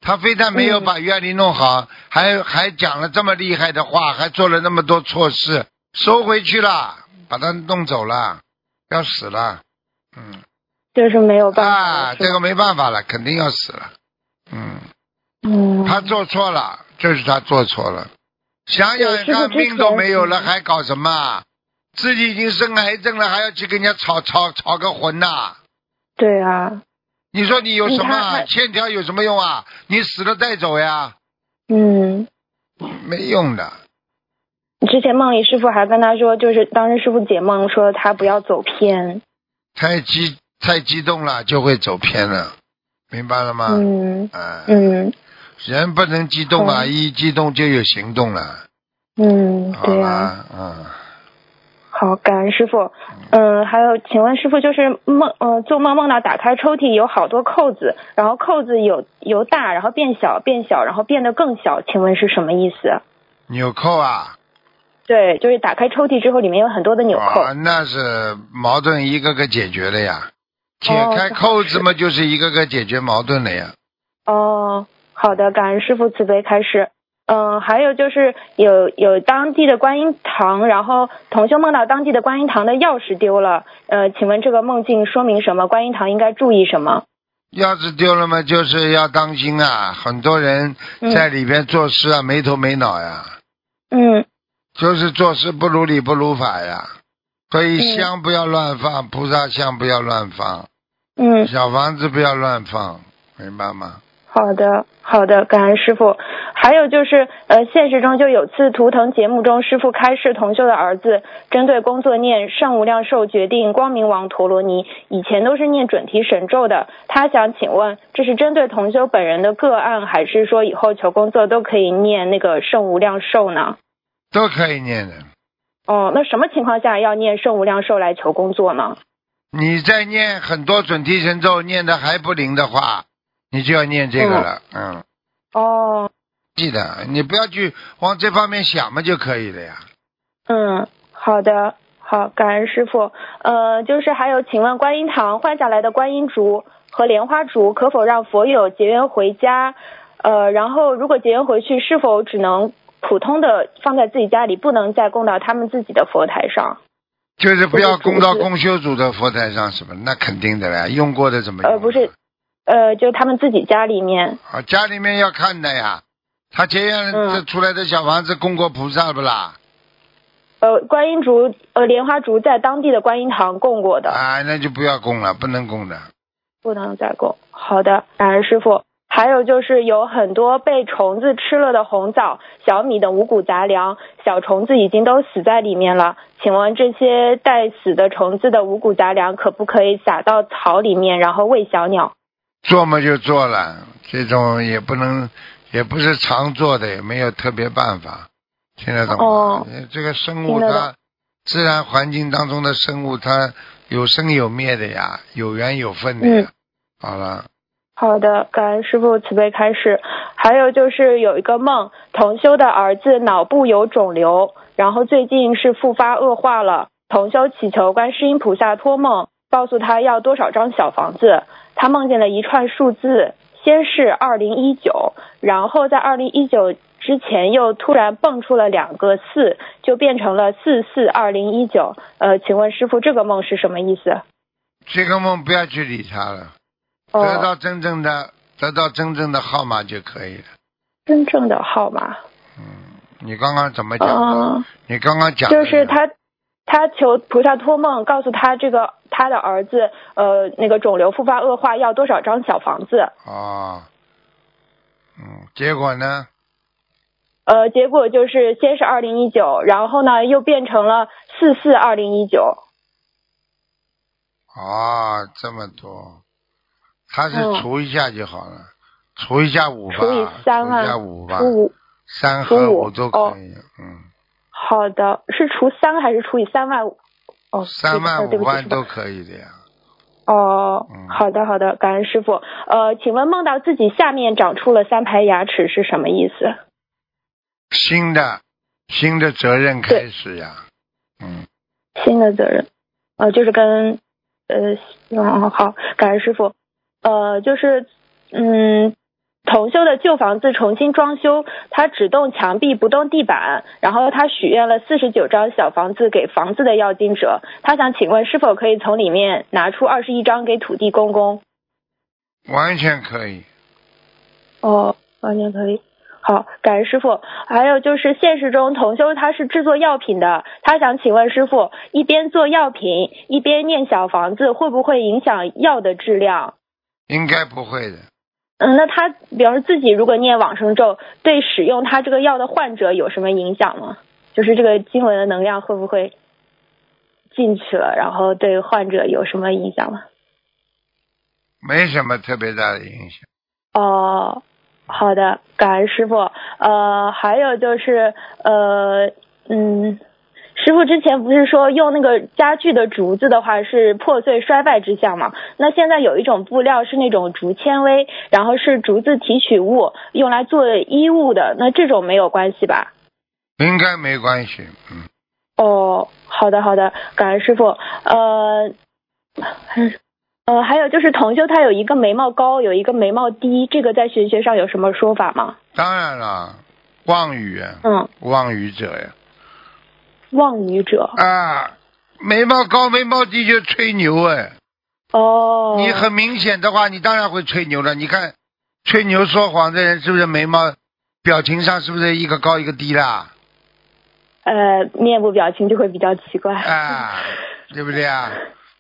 他非但没有嗯把愿力弄好，还还讲了这么厉害的话，还做了那么多错事，收回去了，把他弄走了，要死了。嗯，就是没有办法这个没办法了，肯定要死了。嗯。嗯，他做错了，就是他做错了。想想看，对师傅之命都没有了，嗯还搞什么啊？自己已经生癌症了，还要去跟人家吵吵吵个魂呐、对啊，你说你有什么欠条有什么用啊？你死了再走呀，嗯。没用的。之前梦里师傅还跟他说，就是当时师傅解梦说他不要走偏。太激太激动了，就会走偏了，明白了吗？嗯嗯，嗯人不能激动啊，嗯一激动就有行动了，嗯，对啊。嗯，好，感恩师傅。嗯，还有，请问师傅，就是梦，呃，做梦梦到打开抽屉有好多扣子，然后扣子有由大，然后变小，变小，然后变得更小，请问是什么意思？纽扣啊，对，就是打开抽屉之后，里面有很多的纽扣。啊，那是矛盾一个个解决了呀。解开扣子嘛，就是一个个解决矛盾了呀。哦，好的，感恩师傅慈悲开始。嗯，还有就是有有当地的观音堂，然后同修梦到当地的观音堂的钥匙丢了。呃，请问这个梦境说明什么？观音堂应该注意什么？钥匙丢了嘛，就是要当心啊！很多人在里边做事啊，没头没脑呀，嗯就是做事不如理不如法呀。所以嗯香不要乱放，菩萨香不要乱放，嗯，小房子不要乱放，明白吗？好的，好的，感恩师傅。还有就是，呃，现实中就有次图腾节目中，师傅开示同修的儿子针对工作念圣无量寿决定光明王陀罗尼，以前都是念准提神咒的。他想请问，这是针对同修本人的个案，还是说以后求工作都可以念那个圣无量寿呢？都可以念的。哦，那什么情况下要念圣无量寿来求工作呢？你在念很多准提神咒念的还不灵的话，你就要念这个了。嗯，哦，记得你不要去往这方面想嘛就可以了呀。嗯，好的，好，感恩师傅。呃，就是还有，请问观音堂换下来的观音竹和莲花竹可否让佛友结缘回家？呃，然后如果结缘回去，是否只能普通的放在自己家里，不能再供到他们自己的佛台上？就是不要供到就是公修组的佛台上，是吧？那肯定的啦，用过的怎么用？呃，不是，呃，就他们自己家里面。啊，家里面要看的呀。他结缘嗯这出来的小房子供过菩萨不啦？呃，观音竹、呃莲花竹在当地的观音堂供过的，啊，那就不要供了，不能供的。不能再供。好的，感恩师傅。还有就是有很多被虫子吃了的红枣、小米等五谷杂粮，小虫子已经都死在里面了。请问这些带死的虫子的五谷杂粮可不可以撒到草里面，然后喂小鸟？做嘛就做了，这种也不能，也不是常做的，也没有特别办法，听得懂吗？哦这个生物它自然环境当中的生物，它有生有灭的呀，有缘有分的呀。嗯好了，好的，感恩师傅慈悲开示。还有就是有一个梦，同修的儿子脑部有肿瘤，然后最近是复发恶化了。同修祈求观世音菩萨托梦，告诉他要多少张小房子。他梦见了一串数字，先是二零一九，然后在二零一九之前又突然蹦出了两个四，就变成了四四二零一九。呃，请问师傅，这个梦是什么意思？这个梦不要去理它了，哦得到真正的得到真正的号码就可以了。真正的号码。嗯，你刚刚怎么讲的？嗯。你刚刚讲的就是他，他求菩萨托梦，告诉他这个他的儿子，呃，那个肿瘤复发恶化要多少张小房子？啊，嗯，结果呢？呃，结果就是先是二零一九，然后呢又变成了四四二零一九。啊，这么多，他是嗯除一下就好了，除一下五吧，除以三除一下啊，五吧，五。三和五五都可哦以，嗯，好的，是除三还是除以三万五？哦，三万五万都可以的呀。哦，嗯好的好的，感恩师傅。呃，请问梦到自己下面长出了三排牙齿是什么意思？新的新的责任开始呀，嗯，新的责任，呃，就是跟呃，哦，好，感恩师傅。呃，就是嗯，同修的旧房子重新装修，他只动墙壁不动地板，然后他许愿了四十九张小房子给房子的要经者，他想请问是否可以从里面拿出二十一张给土地公公？完全可以。哦，完全可以。好，感恩师傅。还有就是现实中同修他是制作药品的，他想请问师傅，一边做药品一边念小房子，会不会影响药的质量？应该不会的，嗯，那他比方说自己如果念往生咒，对使用他这个药的患者有什么影响吗？就是这个经文的能量会不会进去了，然后对患者有什么影响吗？没什么特别大的影响。哦，好的，感恩师傅。呃，还有就是呃，嗯，师傅之前不是说用那个家具的竹子的话是破碎衰败之象嘛？那现在有一种布料是那种竹纤维，然后是竹子提取物，用来做衣物的，那这种没有关系吧？应该没关系，嗯，哦，好的好的，感恩师傅。呃，呃，还有就是同修他有一个眉毛高，有一个眉毛低，这个在玄学上有什么说法吗？当然了，妄语啊，嗯，妄语者呀，妄语者。啊，眉毛高眉毛低就吹牛哎，哦。你很明显的话，你当然会吹牛了。你看，吹牛说谎的人是不是眉毛表情上是不是一个高一个低啦？呃，面部表情就会比较奇怪。啊，对不对啊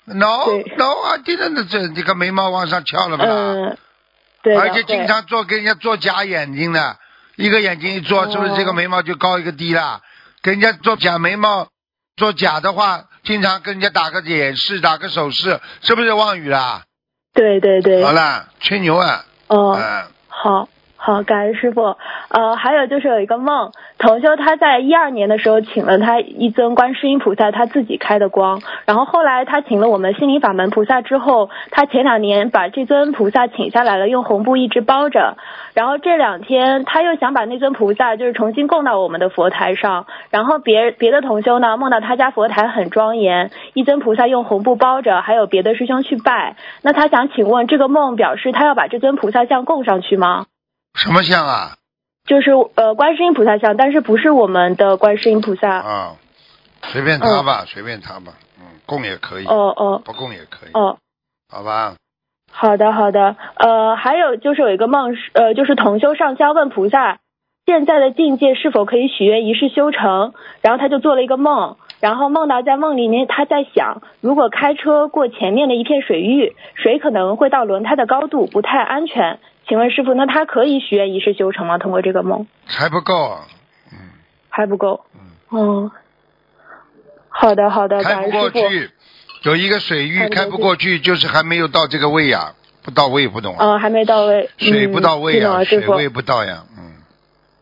？No No，啊，真的这这个眉毛往上翘了吧？嗯，对。而且经常做给人家做假眼睛的，一个眼睛一做，哦是不是这个眉毛就高一个低啦？给人家做假眉毛，做假的话，经常跟人家打个眼饰，打个手势，是不是妄语啦？对对对。好了，吹牛啊！哦，嗯，好。好，感恩师傅。呃，还有就是有一个梦，同修他在一二年的时候请了他一尊观世音菩萨，他自己开的光。然后后来他请了我们心灵法门菩萨之后，他前两年把这尊菩萨请下来了，用红布一直包着。然后这两天他又想把那尊菩萨就是重新供到我们的佛台上。然后别别的同修呢梦到他家佛台很庄严，一尊菩萨用红布包着，还有别的师兄去拜。那他想请问，这个梦表示他要把这尊菩萨像供上去吗？什么像啊？就是呃观世音菩萨像，但是不是我们的观世音菩萨。啊，随便他吧，随便他吧，嗯，供也可以，哦哦不供也可以，哦，好吧？好的好的。呃，还有就是有一个梦是呃，就是同修上香问菩萨，现在的境界是否可以许愿一世修成？然后他就做了一个梦，然后梦到在梦里面他在想，如果开车过前面的一片水域，水可能会到轮胎的高度，不太安全。请问师傅，那他可以许愿一世修成吗？通过这个梦还不够啊，嗯还不够。嗯，哦，好的好的，开不。过去，有一个水域开开不过去，就是还没有到这个位呀，不到位，不懂啊？嗯，还没到位，水不到位呀。水位不到呀，嗯，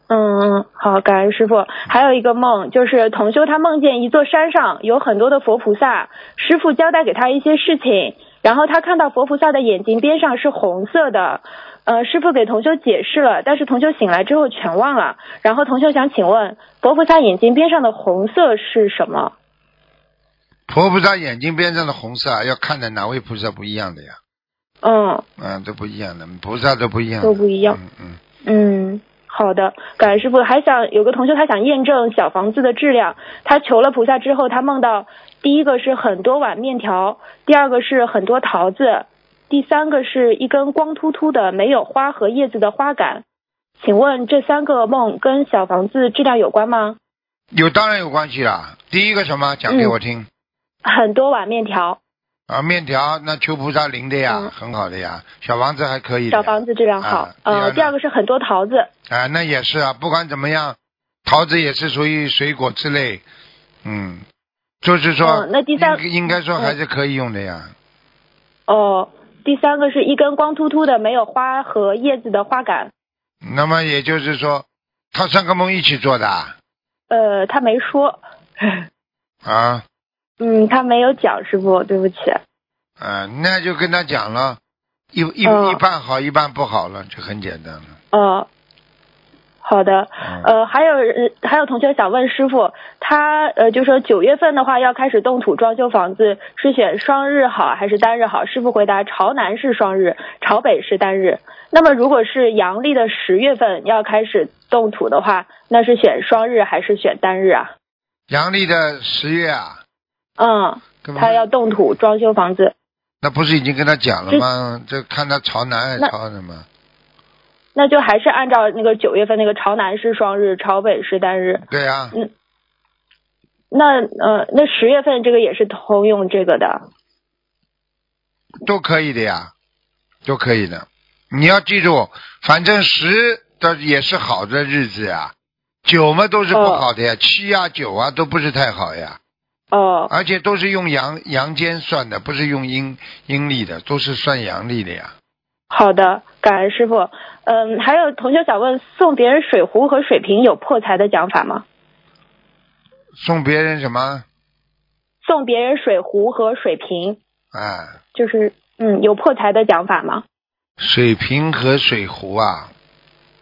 嗯嗯，好，感恩师傅。还有一个梦，就是同修他梦见一座山上有很多的佛菩萨，师傅交代给他一些事情，然后他看到佛菩萨的眼睛边上是红色的，呃，师傅给同修解释了，但是同修醒来之后全忘了。然后同修想请问，佛菩萨眼睛边上的红色是什么？佛菩萨眼睛边上的红色啊，要看的哪位菩萨不一样的呀？嗯，嗯，都不一样的，菩萨都不一样，都不一样。嗯嗯，嗯，好的，感恩师傅。还想有个同学，他想验证小房子的质量，他求了菩萨之后，他梦到第一个是很多碗面条，第二个是很多桃子，第三个是一根光秃秃的没有花和叶子的花杆。请问这三个梦跟小房子质量有关吗？有当然有关系啦。第一个什么讲给我听、很多碗面条，啊？面条那求菩萨灵的呀，嗯很好的呀。小房子还可以。小房子质量好。啊呃，第二个是很多桃子。啊，那也是啊，不管怎么样，桃子也是属于水果之类，嗯，就是说，嗯那第三应应该说还是可以用的呀，哦，第三个是一根光秃秃的没有花和叶子的花杆。那么也就是说，他三个梦一起做的啊？呃，他没说。啊，嗯，他没有讲，师傅，对不起。嗯、那就跟他讲了，一一、嗯一半好，一半不好了，就很简单了。哦，好的。嗯呃，还有呃还有同学想问师傅，他呃就说九月份的话要开始动土装修房子，是选双日好还是单日好？师傅回答朝南是双日，朝北是单日。那么如果是阳历的十月份要开始动土的话，那是选双日还是选单日啊？阳历的十月啊，嗯，他要动土装修房子，那不是已经跟他讲了吗？这看他朝南还是朝什么？那就还是按照那个九月份那个朝南是双日，朝北是单日。对啊，嗯，那呃，那十月份这个也是通用这个的。都可以的呀，都可以的。你要记住，反正十的也是好的日子呀，九嘛都是不好的呀，七啊九啊都不是太好呀，哦而且都是用阳阳间算的，不是用阴阴历的，都是算阳历的呀。好的，感恩师傅。嗯，还有同学想问，送别人水壶和水瓶有破财的讲法吗？送别人什么？送别人水壶和水瓶，啊，就是嗯，有破财的讲法吗？水瓶和水壶啊，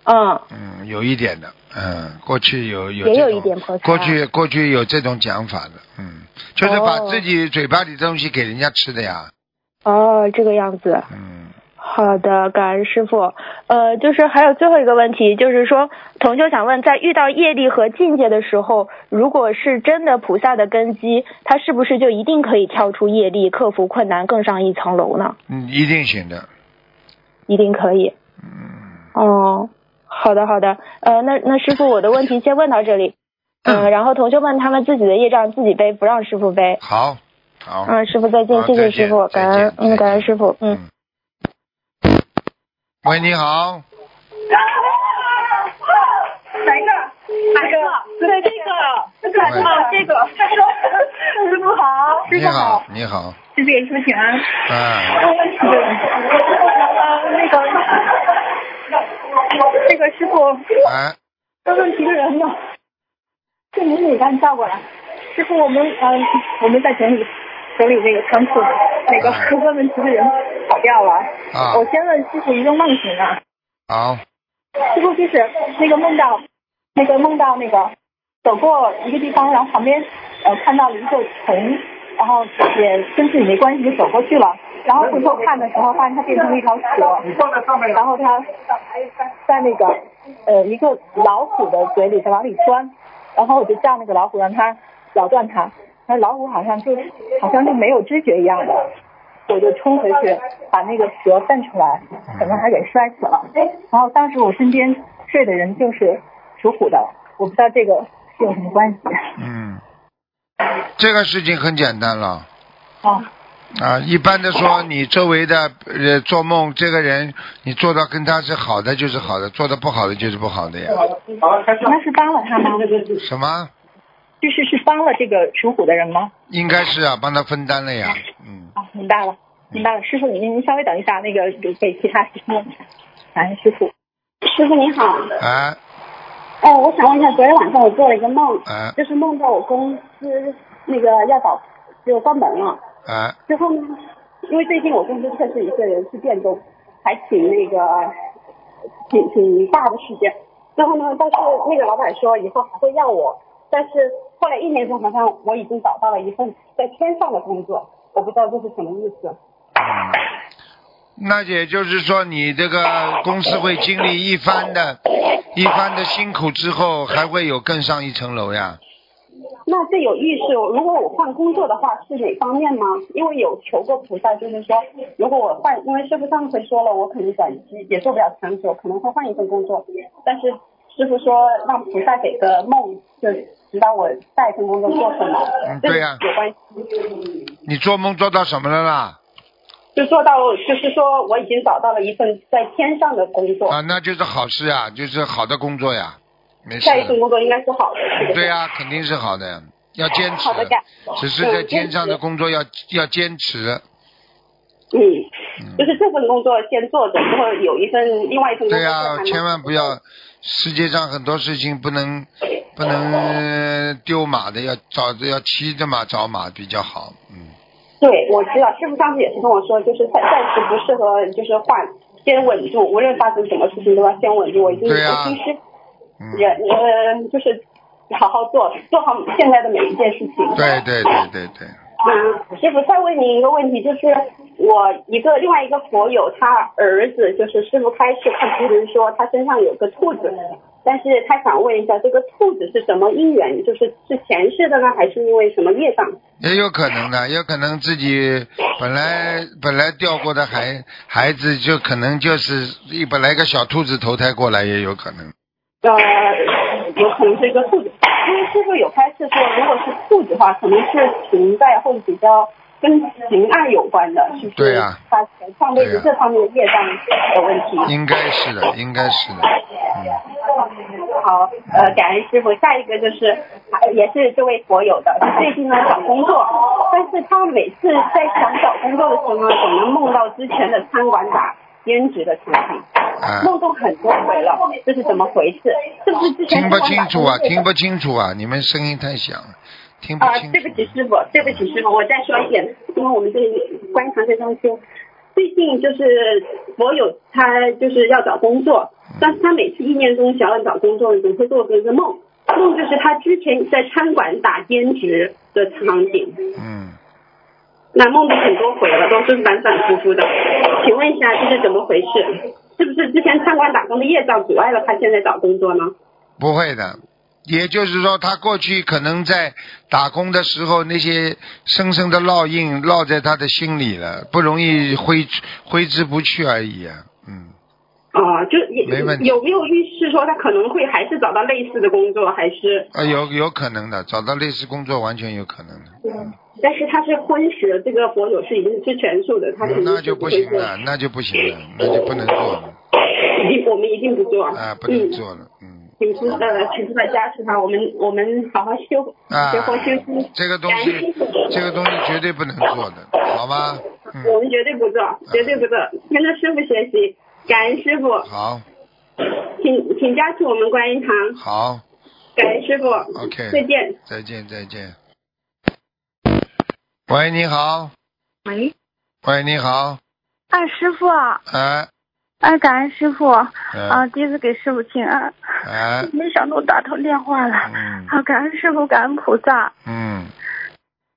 嗯，嗯，有一点的，嗯，过去有有也有一点破财。过去过去有这种讲法的，嗯，就是把哦自己嘴巴里的东西给人家吃的呀，哦，这个样子。嗯，好的，感恩师傅。呃，就是还有最后一个问题，就是说，同修想问，在遇到业力和境界的时候，如果是真的菩萨的根基，他是不是就一定可以跳出业力，克服困难，更上一层楼呢？嗯，一定行的，一定可以。嗯，哦，好的好的，呃，那那师傅，我的问题先问到这里。嗯，然后同学们他们自己的业障自己背，不让师傅背。好，好，嗯，师傅再见，谢谢师傅，感恩嗯，感恩师傅，嗯。喂，你好？哪个？对，这个，这个，喂哦，这个。师傅好，师你傅好好，，你好，师傅给师傅请安。啊，对，呃，那个，这个师傅，哎，问问题的人呢？这您得赶紧叫过来。师傅，我们嗯、我们在整理整理那个仓库，那个啊问问题的人跑掉了。啊我先问师傅一个梦行啊。好，师傅就是那个梦到，那个梦到那个走过一个地方，然后旁边呃看到了一个虫，然后也跟自己没关系就走过去了，然后回头看的时候发现它变成了一条蛇，然后它在那个呃一个老虎的嘴里在往里钻，然后我就叫那个老虎让它咬断它，那老虎好像就好像就没有知觉一样的。我就冲回去把那个蛇蹬出来，可能还给摔死了。然后当时我身边睡的人就是属虎的，我不知道这个是有什么关系。嗯，这个事情很简单了。哦，啊，一般的说，你周围的呃做梦这个人，你做到跟他是好的就是好的，做的不好的就是不好的呀。那是帮了他吗？什么？就是是帮了这个属虎的人吗？应该是啊，帮他分担了呀。嗯，啊，明白了，明白了。师傅，您您稍微等一下，那个给给其他师傅问一下。感恩师傅。师傅你好，哎呃，我想问一下，昨天晚上我做了一个梦，哎就是梦到我公司那个要倒，就关门了。啊之后呢，因为最近我公司确实一些人事变动，还挺那个挺挺大的事件。之后呢，但是那个老板说以后还会要我，但是后来一年多，好像我已经找到了一份在天上的工作，我不知道这是什么意思。那也就是说，你这个公司会经历一番的、一番的辛苦之后，还会有更上一层楼呀。那这有意思，如果我换工作的话是哪方面吗？因为有求过菩萨，就是说，如果我换，因为师傅上次说了，我可能短期也做不了长久，可能会换一份工作。但是师傅说让菩萨给个梦，就指导我下一份工作做什么。嗯对呀这个有关系。你做梦做到什么了啦？就做到，就是说我已经找到了一份在天上的工作，啊，那就是好事呀，就是好的工作呀，没事下一份。工作应该是好的？对呀、肯定是好的，要坚持好的感。只是在嗯天上的工作要要坚持。嗯，就是这份工作先做着，然后有一份另外一份工作对呀、千万不要，世界上很多事情不能不能丢马的，要找要骑着马找马比较好。嗯，对，我知道，师傅上次也是跟我说，就是暂暂时不适合，就是换，先稳住，无论发生什么事情都要先稳住。我已经我听师嗯也呃，就是好好做，做好现在的每一件事情。对对对对对，嗯，师傅再问您一个问题，就是我一个另外一个佛友，他儿子就是师傅开始看图腾说他身上有个兔子，但是他想问一下，这个兔子是什么因缘？就是是前世的呢，还是因为什么业障？也有可能的，也有可能自己本来本来掉过的孩孩子，就可能就是一本来一个小兔子投胎过来，也有可能。呃，有可能是一个兔子，因为师傅有开示说，如果是兔子的话，可能是停在或者比较跟情爱有关的，是不是？对呀他上辈子这方面的业障的问题。应该是的，应该是的。好，呃，感恩师傅。下一个就是，呃也是这位佛友的，最近呢找工作，但是他每次在想找工作的时候呢，总能梦到之前的餐馆打兼职的场景，啊，梦中很多回了，这是怎么回事？是不是之前听不清楚啊，听不清楚啊，你们声音太响了，听不啊。对不起师傅，对不起师傅，我再说一遍，因为我们这里观察在装修。最近就是我有他就是要找工作，但是他每次意念中想要找工作，总会做个一个梦，梦就是他之前在餐馆打兼职的场景。嗯，那梦到很多回了，都是反反复复的。请问一下，这是怎么回事？是不是之前餐馆打工的业障阻碍了他现在找工作呢？不会的。也就是说，他过去可能在打工的时候，那些深深的烙印烙在他的心里了，不容易挥挥之不去而已啊。嗯，啊、就也没问题有没有预示说他可能会还是找到类似的工作，还是？啊，有有可能的，找到类似工作完全有可能的。但是他是婚史，这个佛友是已经是全数的，他肯定是那就不行了，那就不行了，那就不能做了 已经我们一定不做。啊，不能做了。嗯，请菩呃，请菩萨加持他，我们我们好好修，啊学佛修心。这个东西，这个东西绝对不能做的，好吗？嗯，我们绝对不做，绝对不做，跟着师傅学习，感恩师傅，好，请请加持我们观音堂，好。感恩师傅，OK，再见。再见，再见。喂，你好，喂，喂，你好，哎，师傅，哎，哎，感恩师傅，啊，哎，第一次给师傅请安，哎，没想到打通电话了，嗯啊，感恩师傅，感恩菩萨，嗯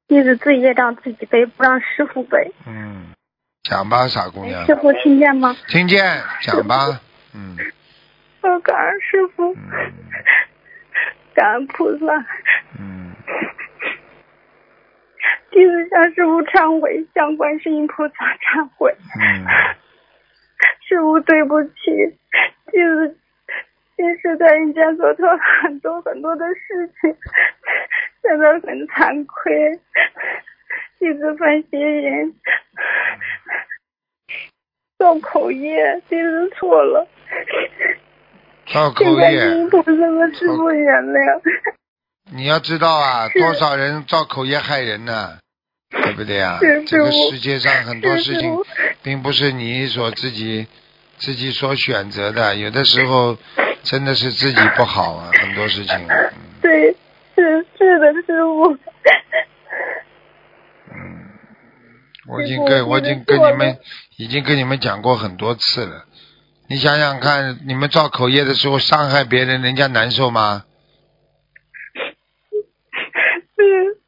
弟子自己业障自己背，不让师傅背。嗯，讲吧，傻姑娘师，傅听见吗？听见，讲吧，嗯啊，感恩师傅，嗯感恩菩萨，嗯，弟子向师傅忏悔，向观世音菩萨忏悔，嗯 师傅对不起，弟子今世在人间做错很多很多的事情，真的很惭愧，弟子犯邪淫，造口业，弟子错了，造口业，请菩萨和师傅原谅。你要知道啊，多少人造口业害人呢、对不对啊？这个世界上很多事情并不是你所自己自己所选择的，有的时候真的是自己不好啊，很多事情。嗯 对，是是的，师傅。嗯，我已经跟我已经跟你们已经跟你们讲过很多次了。你想想看，你们造口业的时候伤害别人，人家难受吗？是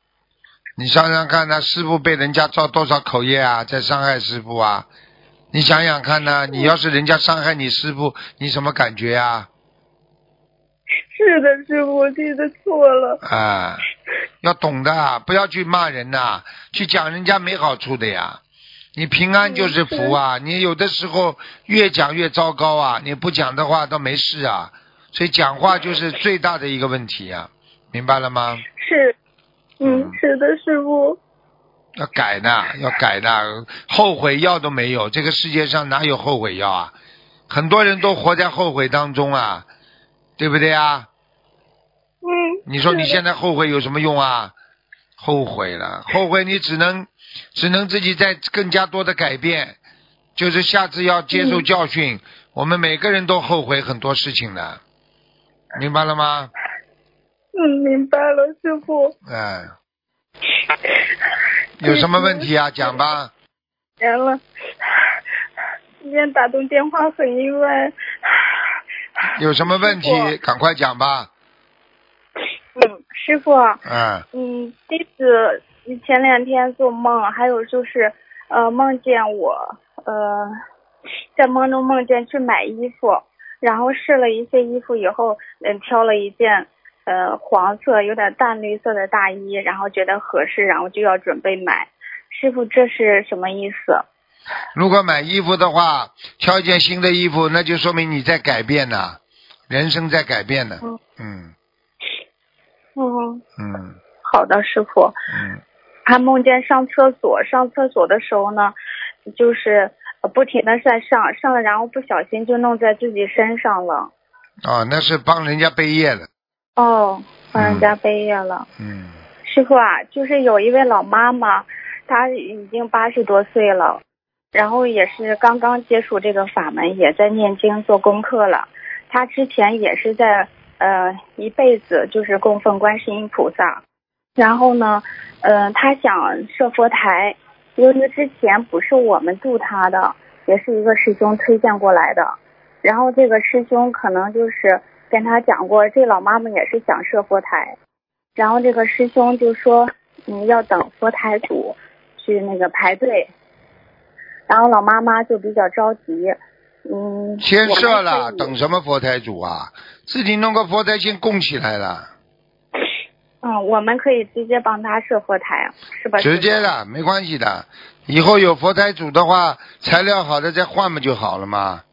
你想想看呢，师傅被人家造多少口业啊，在伤害师傅啊？你想想看呢，你要是人家伤害你师傅，你什么感觉啊？是的，师傅，我记得错了。啊，要懂的，不要去骂人呐、去讲人家没好处的呀。你平安就是福啊，你有的时候越讲越糟糕啊，你不讲的话倒没事啊。所以讲话就是最大的一个问题啊，明白了吗？是，嗯，是的，师傅。要改的，要改的，后悔药都没有，这个世界上哪有后悔药啊？很多人都活在后悔当中啊，对不对啊？嗯。你说你现在后悔有什么用啊？后悔了，后悔你只能只能自己再更加多的改变，就是下次要接受教训。我们每个人都后悔很多事情的，明白了吗？嗯，明白了，师傅。哎，有什么问题啊？讲吧。完了，今天打通电话很意外。有什么问题？赶快讲吧。嗯，师傅。嗯。嗯，弟子前两天做梦，还有就是呃梦见我呃在梦中梦见去买衣服，然后试了一些衣服以后，嗯挑了一件呃黄色有点淡绿色的大衣，然后觉得合适，然后就要准备买。师傅，这是什么意思？如果买衣服的话，挑一件新的衣服，那就说明你在改变呢，人生在改变呢。嗯。嗯。嗯。嗯。好的，师傅。嗯。还梦见上厕所，上厕所的时候呢，就是不停的在上，上了然后不小心就弄在自己身上了。哦，那是帮人家背业了。哦，老人家背业了。嗯。师傅啊，就是有一位老妈妈。她已经八十多岁了，然后也是刚刚接触这个法门，也在念经做功课了。她之前也是在呃一辈子就是供奉观世音菩萨，然后呢，呃她想设佛台，因为之前不是我们度她的，也是一个师兄推荐过来的。然后这个师兄可能就是跟他讲过，这老妈妈也是想设佛台，然后这个师兄就说，嗯要等佛台组。去那个排队，然后老妈妈就比较着急，嗯。先设了，等什么佛台组啊？自己弄个佛台先供起来了。嗯，我们可以直接帮他设佛台，是吧？直接的，没关系的。以后有佛台组的话，材料好的再换不就好了吗？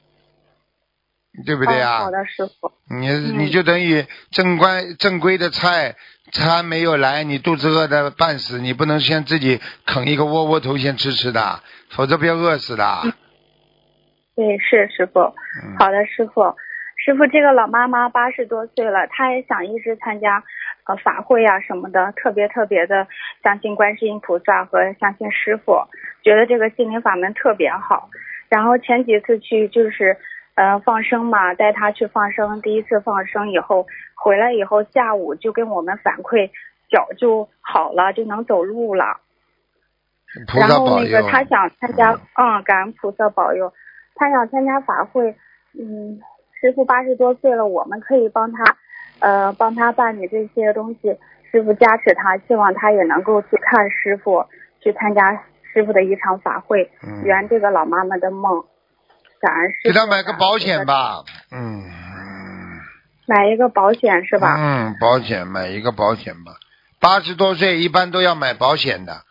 对不对啊？好的，师傅。你你就等于正规正规的菜。他没有来，你肚子饿的半死，你不能先自己啃一个窝窝头先吃吃的，否则不要饿死的。对，是师傅。好的，师傅。师傅，这个老妈妈八十多岁了，她也想一直参加呃法会啊什么的，特别特别的相信观世音菩萨和相信师傅，觉得这个心灵法门特别好。然后前几次去就是。呃，放生嘛，带他去放生。第一次放生以后，回来以后下午就跟我们反馈，脚就好了，就能走路了。然后那个他想参加，嗯，感恩菩萨保佑，他想参加法会。嗯，师傅八十多岁了，我们可以帮他，呃，帮他办理这些东西。师傅加持他，希望他也能够去看师傅，去参加师傅的一场法会，圆这个老妈妈的梦。给他买个保险吧，嗯。买一个保险是吧？嗯，保险买一个保险吧。八十多岁一般都要买保险的，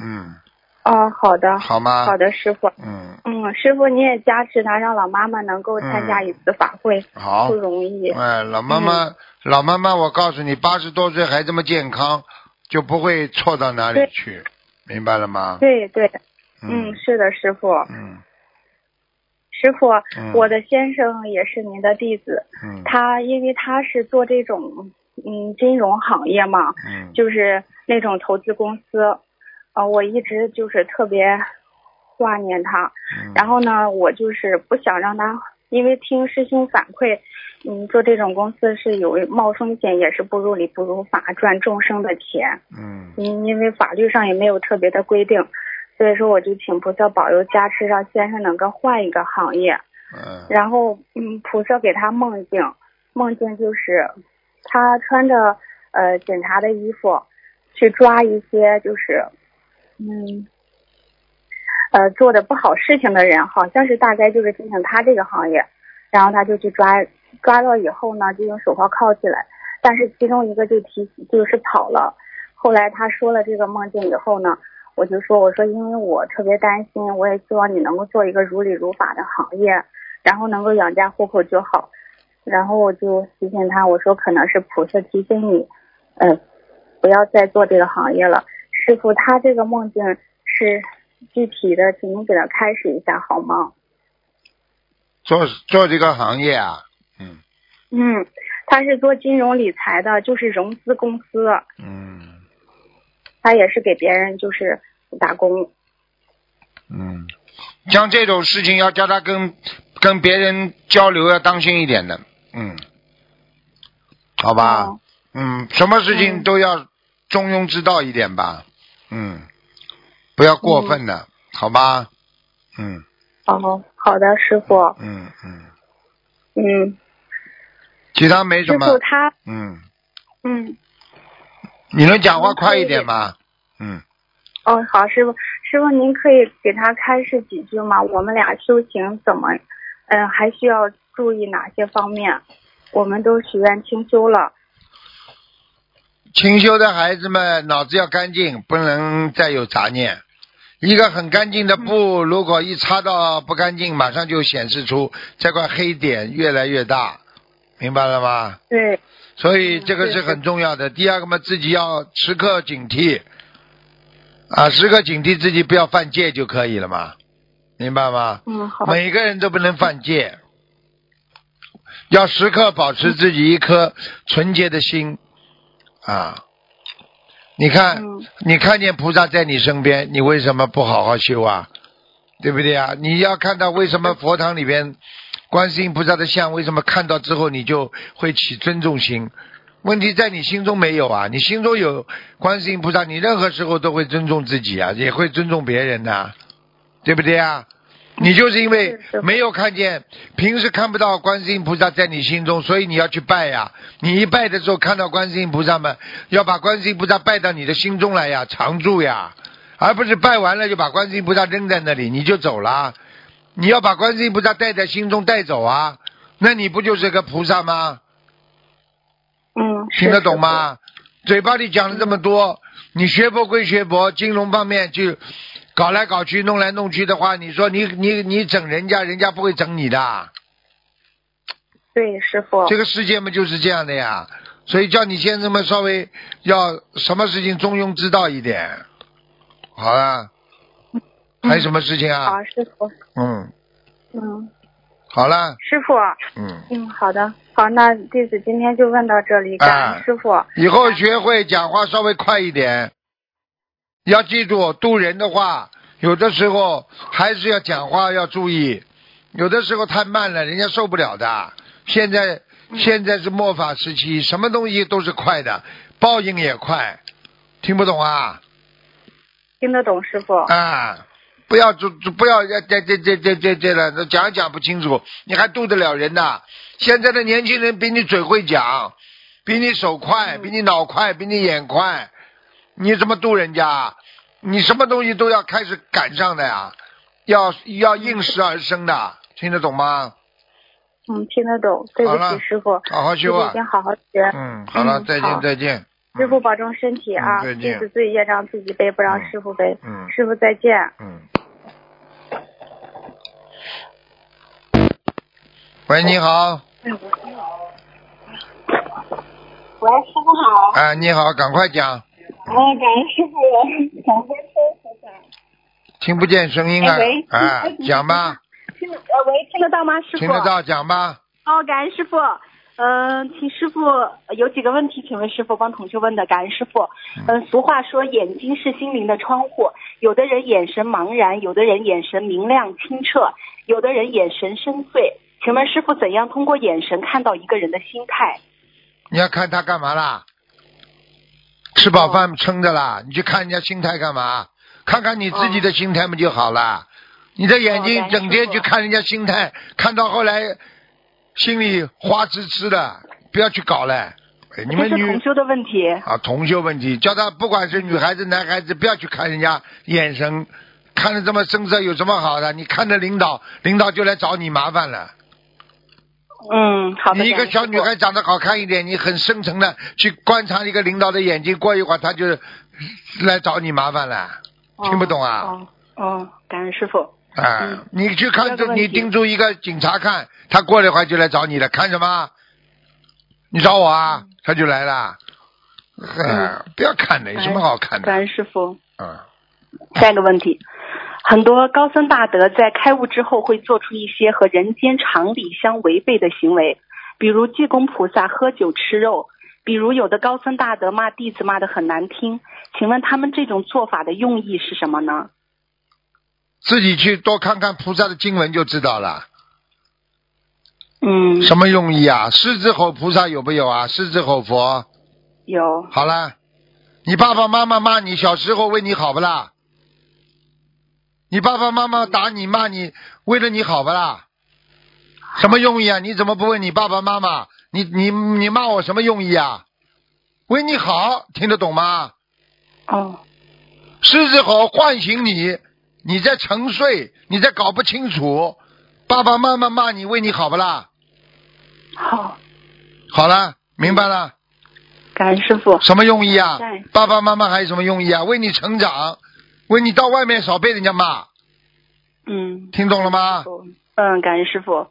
嗯。哦，好的。好吗？好的，师傅。嗯。嗯，师傅你也加持他，让老妈妈能够参加一次法会，好不容易。哎，老妈妈，老妈妈，我告诉你，八十多岁还这么健康，就不会错到哪里去，明白了吗？对对，嗯，是的，师傅。嗯。师傅，我的先生也是您的弟子。嗯，他因为他是做这种嗯金融行业嘛，嗯，就是那种投资公司，呃，我一直就是特别挂念他。嗯，然后呢，我就是不想让他，因为听师兄反馈，嗯，做这种公司是有冒风险，也是不如理不如法，赚众生的钱。嗯，因因为法律上也没有特别的规定。所以说，我就请菩萨保佑加持，让先生能够换一个行业。嗯。然后，嗯，菩萨给他梦境，梦境就是他穿着呃警察的衣服，去抓一些就是嗯呃做的不好事情的人，好像是大概就是进行他这个行业。然后他就去抓，抓到以后呢，就用手铐铐起来。但是其中一个就提就是跑了。后来他说了这个梦境以后呢。我就说，我说，因为我特别担心，我也希望你能够做一个如理如法的行业，然后能够养家糊口就好。然后我就提醒他，我说可能是菩萨提醒你，嗯，不要再做这个行业了。师傅，他这个梦境是具体的，请您给他开始一下好吗？做做这个行业啊，嗯。嗯，他是做金融理财的，就是融资公司。嗯。他也是给别人就是打工。嗯，像这种事情要叫他跟跟别人交流要当心一点的，嗯，好吧，哦。嗯，什么事情都要中庸之道一点吧，嗯，不要过分的，好吧，嗯哦，好的，师傅。嗯嗯，嗯，其他没什师么，傅他嗯，嗯你能讲话快一点吗？嗯，哦好，师傅师傅您可以给他开示几句吗？我们俩修行怎么，嗯、还需要注意哪些方面？我们都许愿清修了。清修的孩子们脑子要干净，不能再有杂念。一个很干净的布，如果一擦到不干净，马上就显示出这块黑点越来越大，明白了吗？对，所以这个是很重要的。第二个嘛，自己要时刻警惕，啊，时刻警惕自己不要犯戒就可以了嘛，明白吗？嗯好。每个人都不能犯戒，要时刻保持自己一颗纯洁的心啊！你看，嗯你看见菩萨在你身边，你为什么不好好修啊？对不对啊？你要看到为什么佛堂里边观世音菩萨的像，为什么看到之后你就会起尊重心？问题在你心中没有啊！你心中有观世音菩萨，你任何时候都会尊重自己啊，也会尊重别人的、对不对啊？你就是因为没有看见，平时看不到观世音菩萨在你心中，所以你要去拜呀。你一拜的时候看到观世音菩萨们，要把观世音菩萨拜到你的心中来呀，常住呀，而不是拜完了就把观世音菩萨扔在那里你就走了。你要把观世音菩萨带在心中带走啊，那你不就是个菩萨吗？嗯，听得懂吗？嘴巴里讲了这么多，你学佛归学佛，金融方面就搞来搞去、弄来弄去的话，你说你你你整人家，人家不会整你的。对，师傅。这个世界嘛就是这样的呀，所以叫你先生们稍微要什么事情中庸之道一点。好了，还有什么事情啊？好，师傅。嗯，嗯，好了，师傅。嗯，嗯，好的，好，那弟子今天就问到这里，感恩师傅。以后学会讲话稍微快一点，要记住渡人的话，有的时候还是要讲话要注意，有的时候太慢了，人家受不了的。现在现在是末法时期，什么东西都是快的，报应也快，听不懂啊？听得懂，师傅。啊，不要就就不要这这这这这这了，讲也讲不清楚，你还渡得了人呐？现在的年轻人比你嘴会讲，比你手快，比你脑快，比你眼快，你怎么渡人家？你什么东西都要开始赶上的呀，要要应时而生的，听得懂吗？嗯，听得懂，对不起，师傅。好好修啊弟子一定好好学。嗯，好了，再见再见。师傅保重身体啊！再见弟子自己业障自己背，不让师傅背。嗯师傅再见。嗯。喂，你好，喂，师傅好。哎，你好，赶快讲，哎，感恩师傅，感恩师傅。听不见声音啊哎喂，啊，讲吧，听得呃，喂，听得到吗，师傅？听得到，讲吧。哦，感恩师傅。嗯、请师傅呃有几个问题，请问师傅帮同学问的，感恩师傅。嗯、俗话说眼睛是心灵的窗户，有的人眼神茫然，有的人眼神明亮清澈，有的人眼神深邃。请问师傅怎样通过眼神看到一个人的心态？你要看他干嘛啦？吃饱饭撑着啦，你去看人家心态干嘛？看看你自己的心态不就好了？你的眼睛整天去看人家心态，看到后来心里花痴痴的，不要去搞了。哎你们女同修的问题。啊，同修问题，叫他不管是女孩子男孩子，不要去看人家眼神，看的这么深色有什么好的？你看着领导，领导就来找你麻烦了。嗯，好的。你一个小女孩长得好看一点，你很深沉的去观察一个领导的眼睛，过一会儿他就来找你麻烦了，听不懂啊？哦哦，感恩师傅。啊，你去看着，你盯住一个警察看，他过了一会儿就来找你了，看什么？你找我啊？他就来了。呃不要看的，有什么好看的？感恩师傅。嗯，下一个问题，很多高僧大德在开悟之后会做出一些和人间常理相违背的行为，比如济公菩萨喝酒吃肉，比如有的高僧大德骂弟子骂得很难听，请问他们这种做法的用意是什么呢？自己去多看看菩萨的经文就知道了。嗯，什么用意啊？狮子吼菩萨有没有啊？狮子吼佛。有。好了，你爸爸妈妈骂你小时候为你好不啦？你爸爸妈妈打你骂你为了你好不啦？什么用意啊？你怎么不问你爸爸妈妈？你你你骂我什么用意啊？为你好，听得懂吗？哦。狮子吼唤醒你，你在沉睡，你在搞不清楚，爸爸妈妈骂你为你好不啦？好。好了，明白了。感恩师傅。什么用意啊对？爸爸妈妈还有什么用意啊？为你成长，为你到外面少被人家骂，嗯。听懂了吗？嗯，感恩师傅。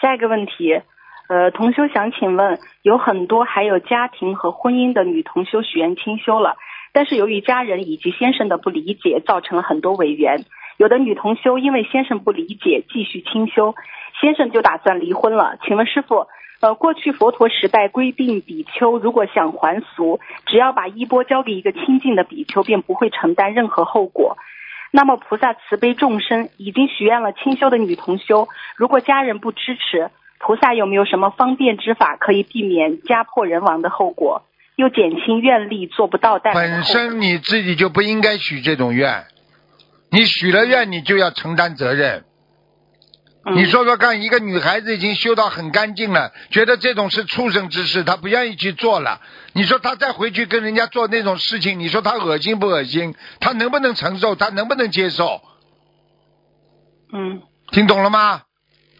下一个问题，呃，同修想请问，有很多还有家庭和婚姻的女同修许愿清修了，但是由于家人以及先生的不理解，造成了很多委员。有的女同修因为先生不理解，继续清修，先生就打算离婚了。请问师傅，呃，过去佛陀时代规定，比丘如果想还俗，只要把衣钵交给一个清净的比丘，便不会承担任何后果。那么菩萨慈悲众生，已经许愿了清修的女同修，如果家人不支持，菩萨有没有什么方便之法可以避免家破人亡的后果，又减轻愿力做不到本？身你自己就不应该许这种愿，你许了愿，你就要承担责任。嗯你说说看，一个女孩子已经修到很干净了，觉得这种是畜生之事，她不愿意去做了。你说她再回去跟人家做那种事情，你说她恶心不恶心？她能不能承受？她能不能接受？嗯听懂了吗？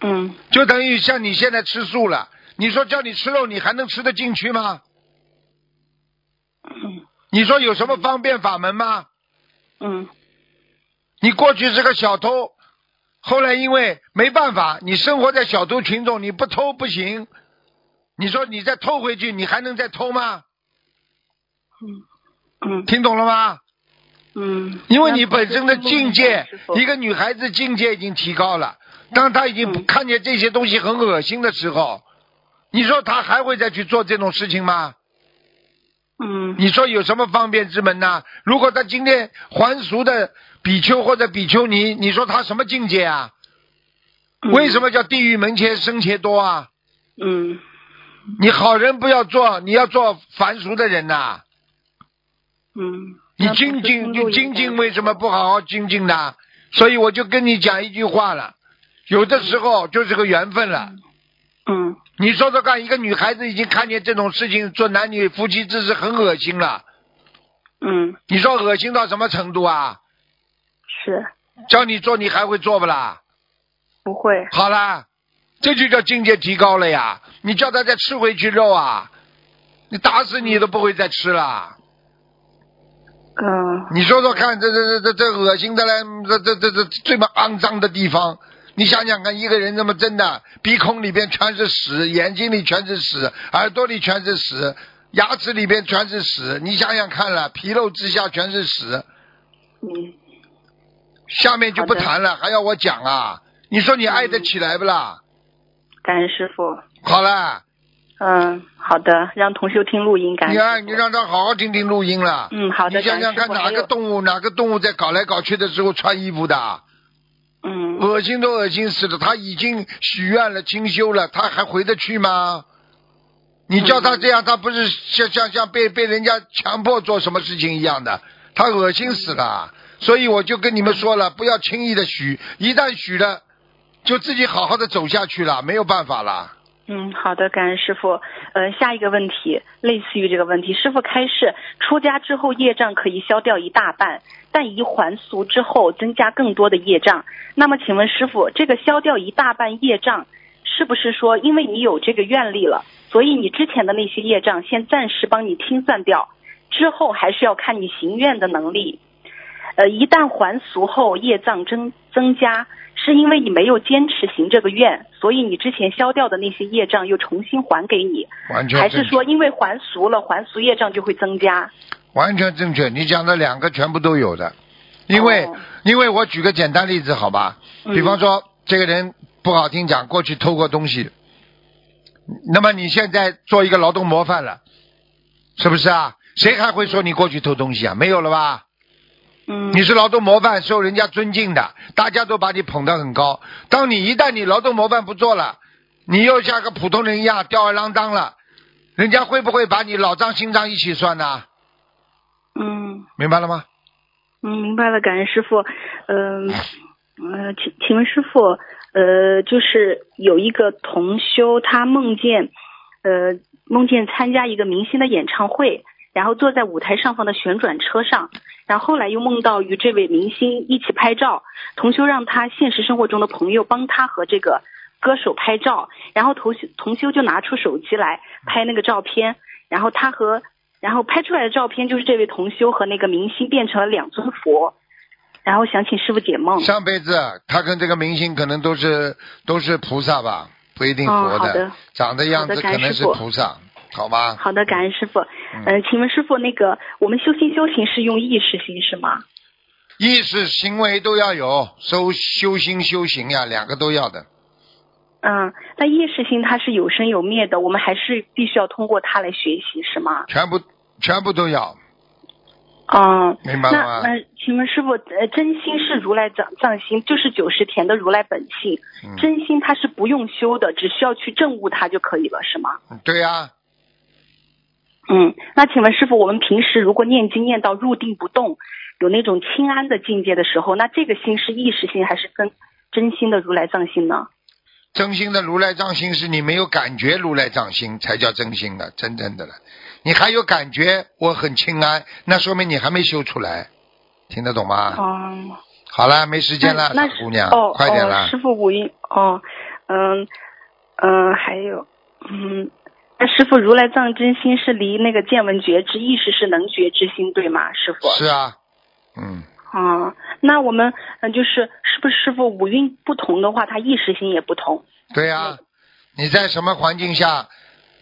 嗯就等于像你现在吃素了，你说叫你吃肉，你还能吃得进去吗？嗯你说有什么方便法门吗？嗯你过去是个小偷，后来因为没办法，你生活在小偷群众，你不偷不行。你说你再偷回去，你还能再偷吗？嗯嗯听懂了吗？嗯。因为你本身的境界一个女孩子境界已经提高了，当她已经看见这些东西很恶心的时候，你说她还会再去做这种事情吗？嗯你说有什么方便之门呢？如果她今天还俗的比丘或者比丘尼，你说他什么境界啊？为什么叫地狱门前生且多啊？嗯你好人不要做，你要做凡俗的人呐、嗯。你精进，你精进为什么不好好精进呢？所以我就跟你讲一句话了，有的时候就是个缘分了。嗯你说说看，一个女孩子已经看见这种事情，做男女夫妻之事很恶心了。嗯，你说恶心到什么程度啊？是叫你做，你还会做不啦？不会。好啦，这就叫境界提高了呀！你叫他再吃回去肉啊，你打死你都不会再吃了。嗯你说说看，这这这这这恶心的嘞，这这这这这么肮脏的地方，你想想看，一个人这么真的，鼻孔里边全是屎，眼睛里全是屎，耳朵里全是屎，牙齿里边全是屎，你想想看了，皮肉之下全是屎。嗯。下面就不谈了，还要我讲啊？你说你爱得起来不啦？感恩师傅。好了，嗯，好的，让同修听录音，感恩。你看，你让他好好听听录音了。嗯，好的。你想想看，哪个动物哪个动物在搞来搞去的时候穿衣服的？嗯。恶心都恶心死了，他已经许愿了、清修了，他还回得去吗？你叫他这样，他不是像像像被被人家强迫做什么事情一样的，他恶心死了。所以我就跟你们说了，不要轻易的许，一旦许了，就自己好好的走下去了，没有办法了。嗯，好的，感恩师傅。呃，下一个问题类似于这个问题，师傅开示，出家之后业障可以消掉一大半，但一还俗之后增加更多的业障。那么，请问师傅，这个消掉一大半业障，是不是说因为你有这个愿力了，所以你之前的那些业障先暂时帮你清算掉，之后还是要看你行愿的能力。呃，一旦还俗后业障增增加，是因为你没有坚持行这个愿，所以你之前消掉的那些业障又重新还给你，完全还是说因为还俗了，还俗业障就会增加？完全正确，你讲的两个全部都有的，因为、因为我举个简单例子好吧，比方说、这个人不好听讲，过去偷过东西，那么你现在做一个劳动模范了，是不是啊？谁还会说你过去偷东西啊？没有了吧？嗯。你是劳动模范，受人家尊敬的，大家都把你捧得很高。当你一旦你劳动模范不做了，你又像个普通人一样吊儿郎当了，人家会不会把你老账新账一起算呢？嗯明白了吗？嗯，明白了，感恩师傅。嗯呃，请请问师傅，呃，就是有一个同修，他梦见呃梦见参加一个明星的演唱会，然后坐在舞台上方的旋转车上，然后后来又梦到与这位明星一起拍照，同修让他现实生活中的朋友帮他和这个歌手拍照，然后同修同修就拿出手机来拍那个照片，然后他和然后拍出来的照片就是这位同修和那个明星变成了两尊佛，然后想请师傅解梦。上辈子他跟这个明星可能都是都是菩萨吧，不一定佛的长的样子可能是菩萨，好吧？好的，感恩师傅。嗯、请问师傅，那个我们修心修行是用意识心是吗？意识行为都要有，修修心修行呀，两个都要的。嗯，那意识心它是有生有灭的，我们还是必须要通过它来学习是吗？全部全部都要，嗯，明白了吗那那请问师傅，呃，真心是如来藏藏心，就是九十田的如来本性。嗯真心它是不用修的，只需要去证悟它就可以了，是吗？对呀、嗯，那请问师傅，我们平时如果念经念到入定不动，有那种清安的境界的时候，那这个心是意识心还是真真心的如来藏心呢？真心的如来藏心是你没有感觉如来藏心才叫真心的，真正的了。你还有感觉我很清安，那说明你还没修出来，听得懂吗？哦，好了，没时间了，那姑娘，哦快点了哦，。师傅五音哦，嗯嗯，还有嗯，那师傅如来藏真心是离那个见闻觉知意识是能觉之心对吗？师傅是啊，嗯，啊，那我们嗯就是是不是师傅五蕴不同的话，他意识心也不同？对呀、你在什么环境下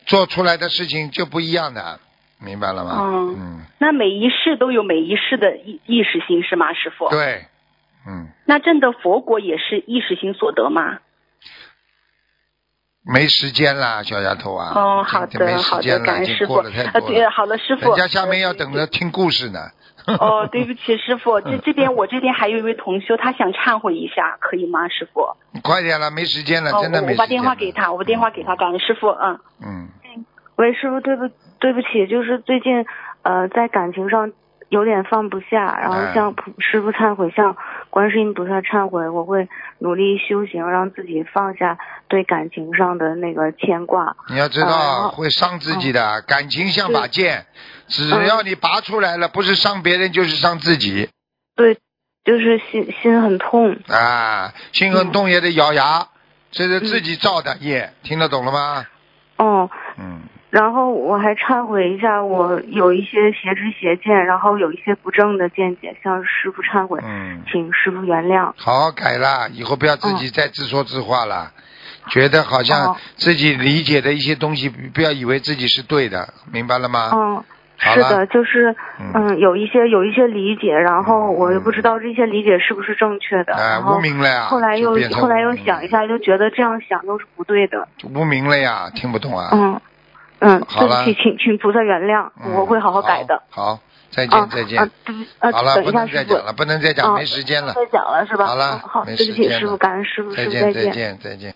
做出来的事情就不一样的，明白了吗？嗯嗯，那每一世都有每一世的意意识心是吗，师傅？。对，嗯，那证的佛果也是意识心所得吗？没时间啦，小丫头啊。哦，好的，好的，感恩师傅。呃，对。好的，师傅。人家下面要等着听故事呢。哦，对不起，师傅，这 这边我这边还有一位同修，他想忏悔一下，可以吗，师傅？你快点了，没时间了，哦，真的我我把没时间了。电话给他，我把电话给他，感恩师傅，嗯。嗯，喂，师傅，对不对不起，就是最近呃在感情上有点放不下，然后哎向普师傅忏悔，向观世音菩萨忏悔，我会努力修行，让自己放下对感情上的那个牵挂。你要知道、呃会伤自己的，感情像把剑，只嗯要你拔出来了，不是伤别人就是伤自己对，就是心心很痛。啊！心很痛也得咬牙，这是自己造的业，听得懂了吗？哦，嗯，然后我还忏悔一下，我有一些邪知邪见，然后有一些不正的见解，向师傅忏悔，嗯请师傅原谅。好好改了，以后不要自己再自说自话了。觉得好像哦自己理解的一些东西，不不要以为自己是对的，明白了吗？嗯，是的，就是嗯，有一些有一些理解，然后我也不知道这些理解是不是正确的，哎然后污名了呀后来又后来又想一下，就觉得这样想都是不对的。无名了呀，听不懂啊。嗯嗯，好了请请菩萨原谅，嗯我会好好改的。好，再啊见再见。啊，好了，等不一下再讲了，不能再讲，啊没时间了。再讲了是吧？好了嗯好，没对不起，师傅，感恩师傅，再师傅见再见。见再见。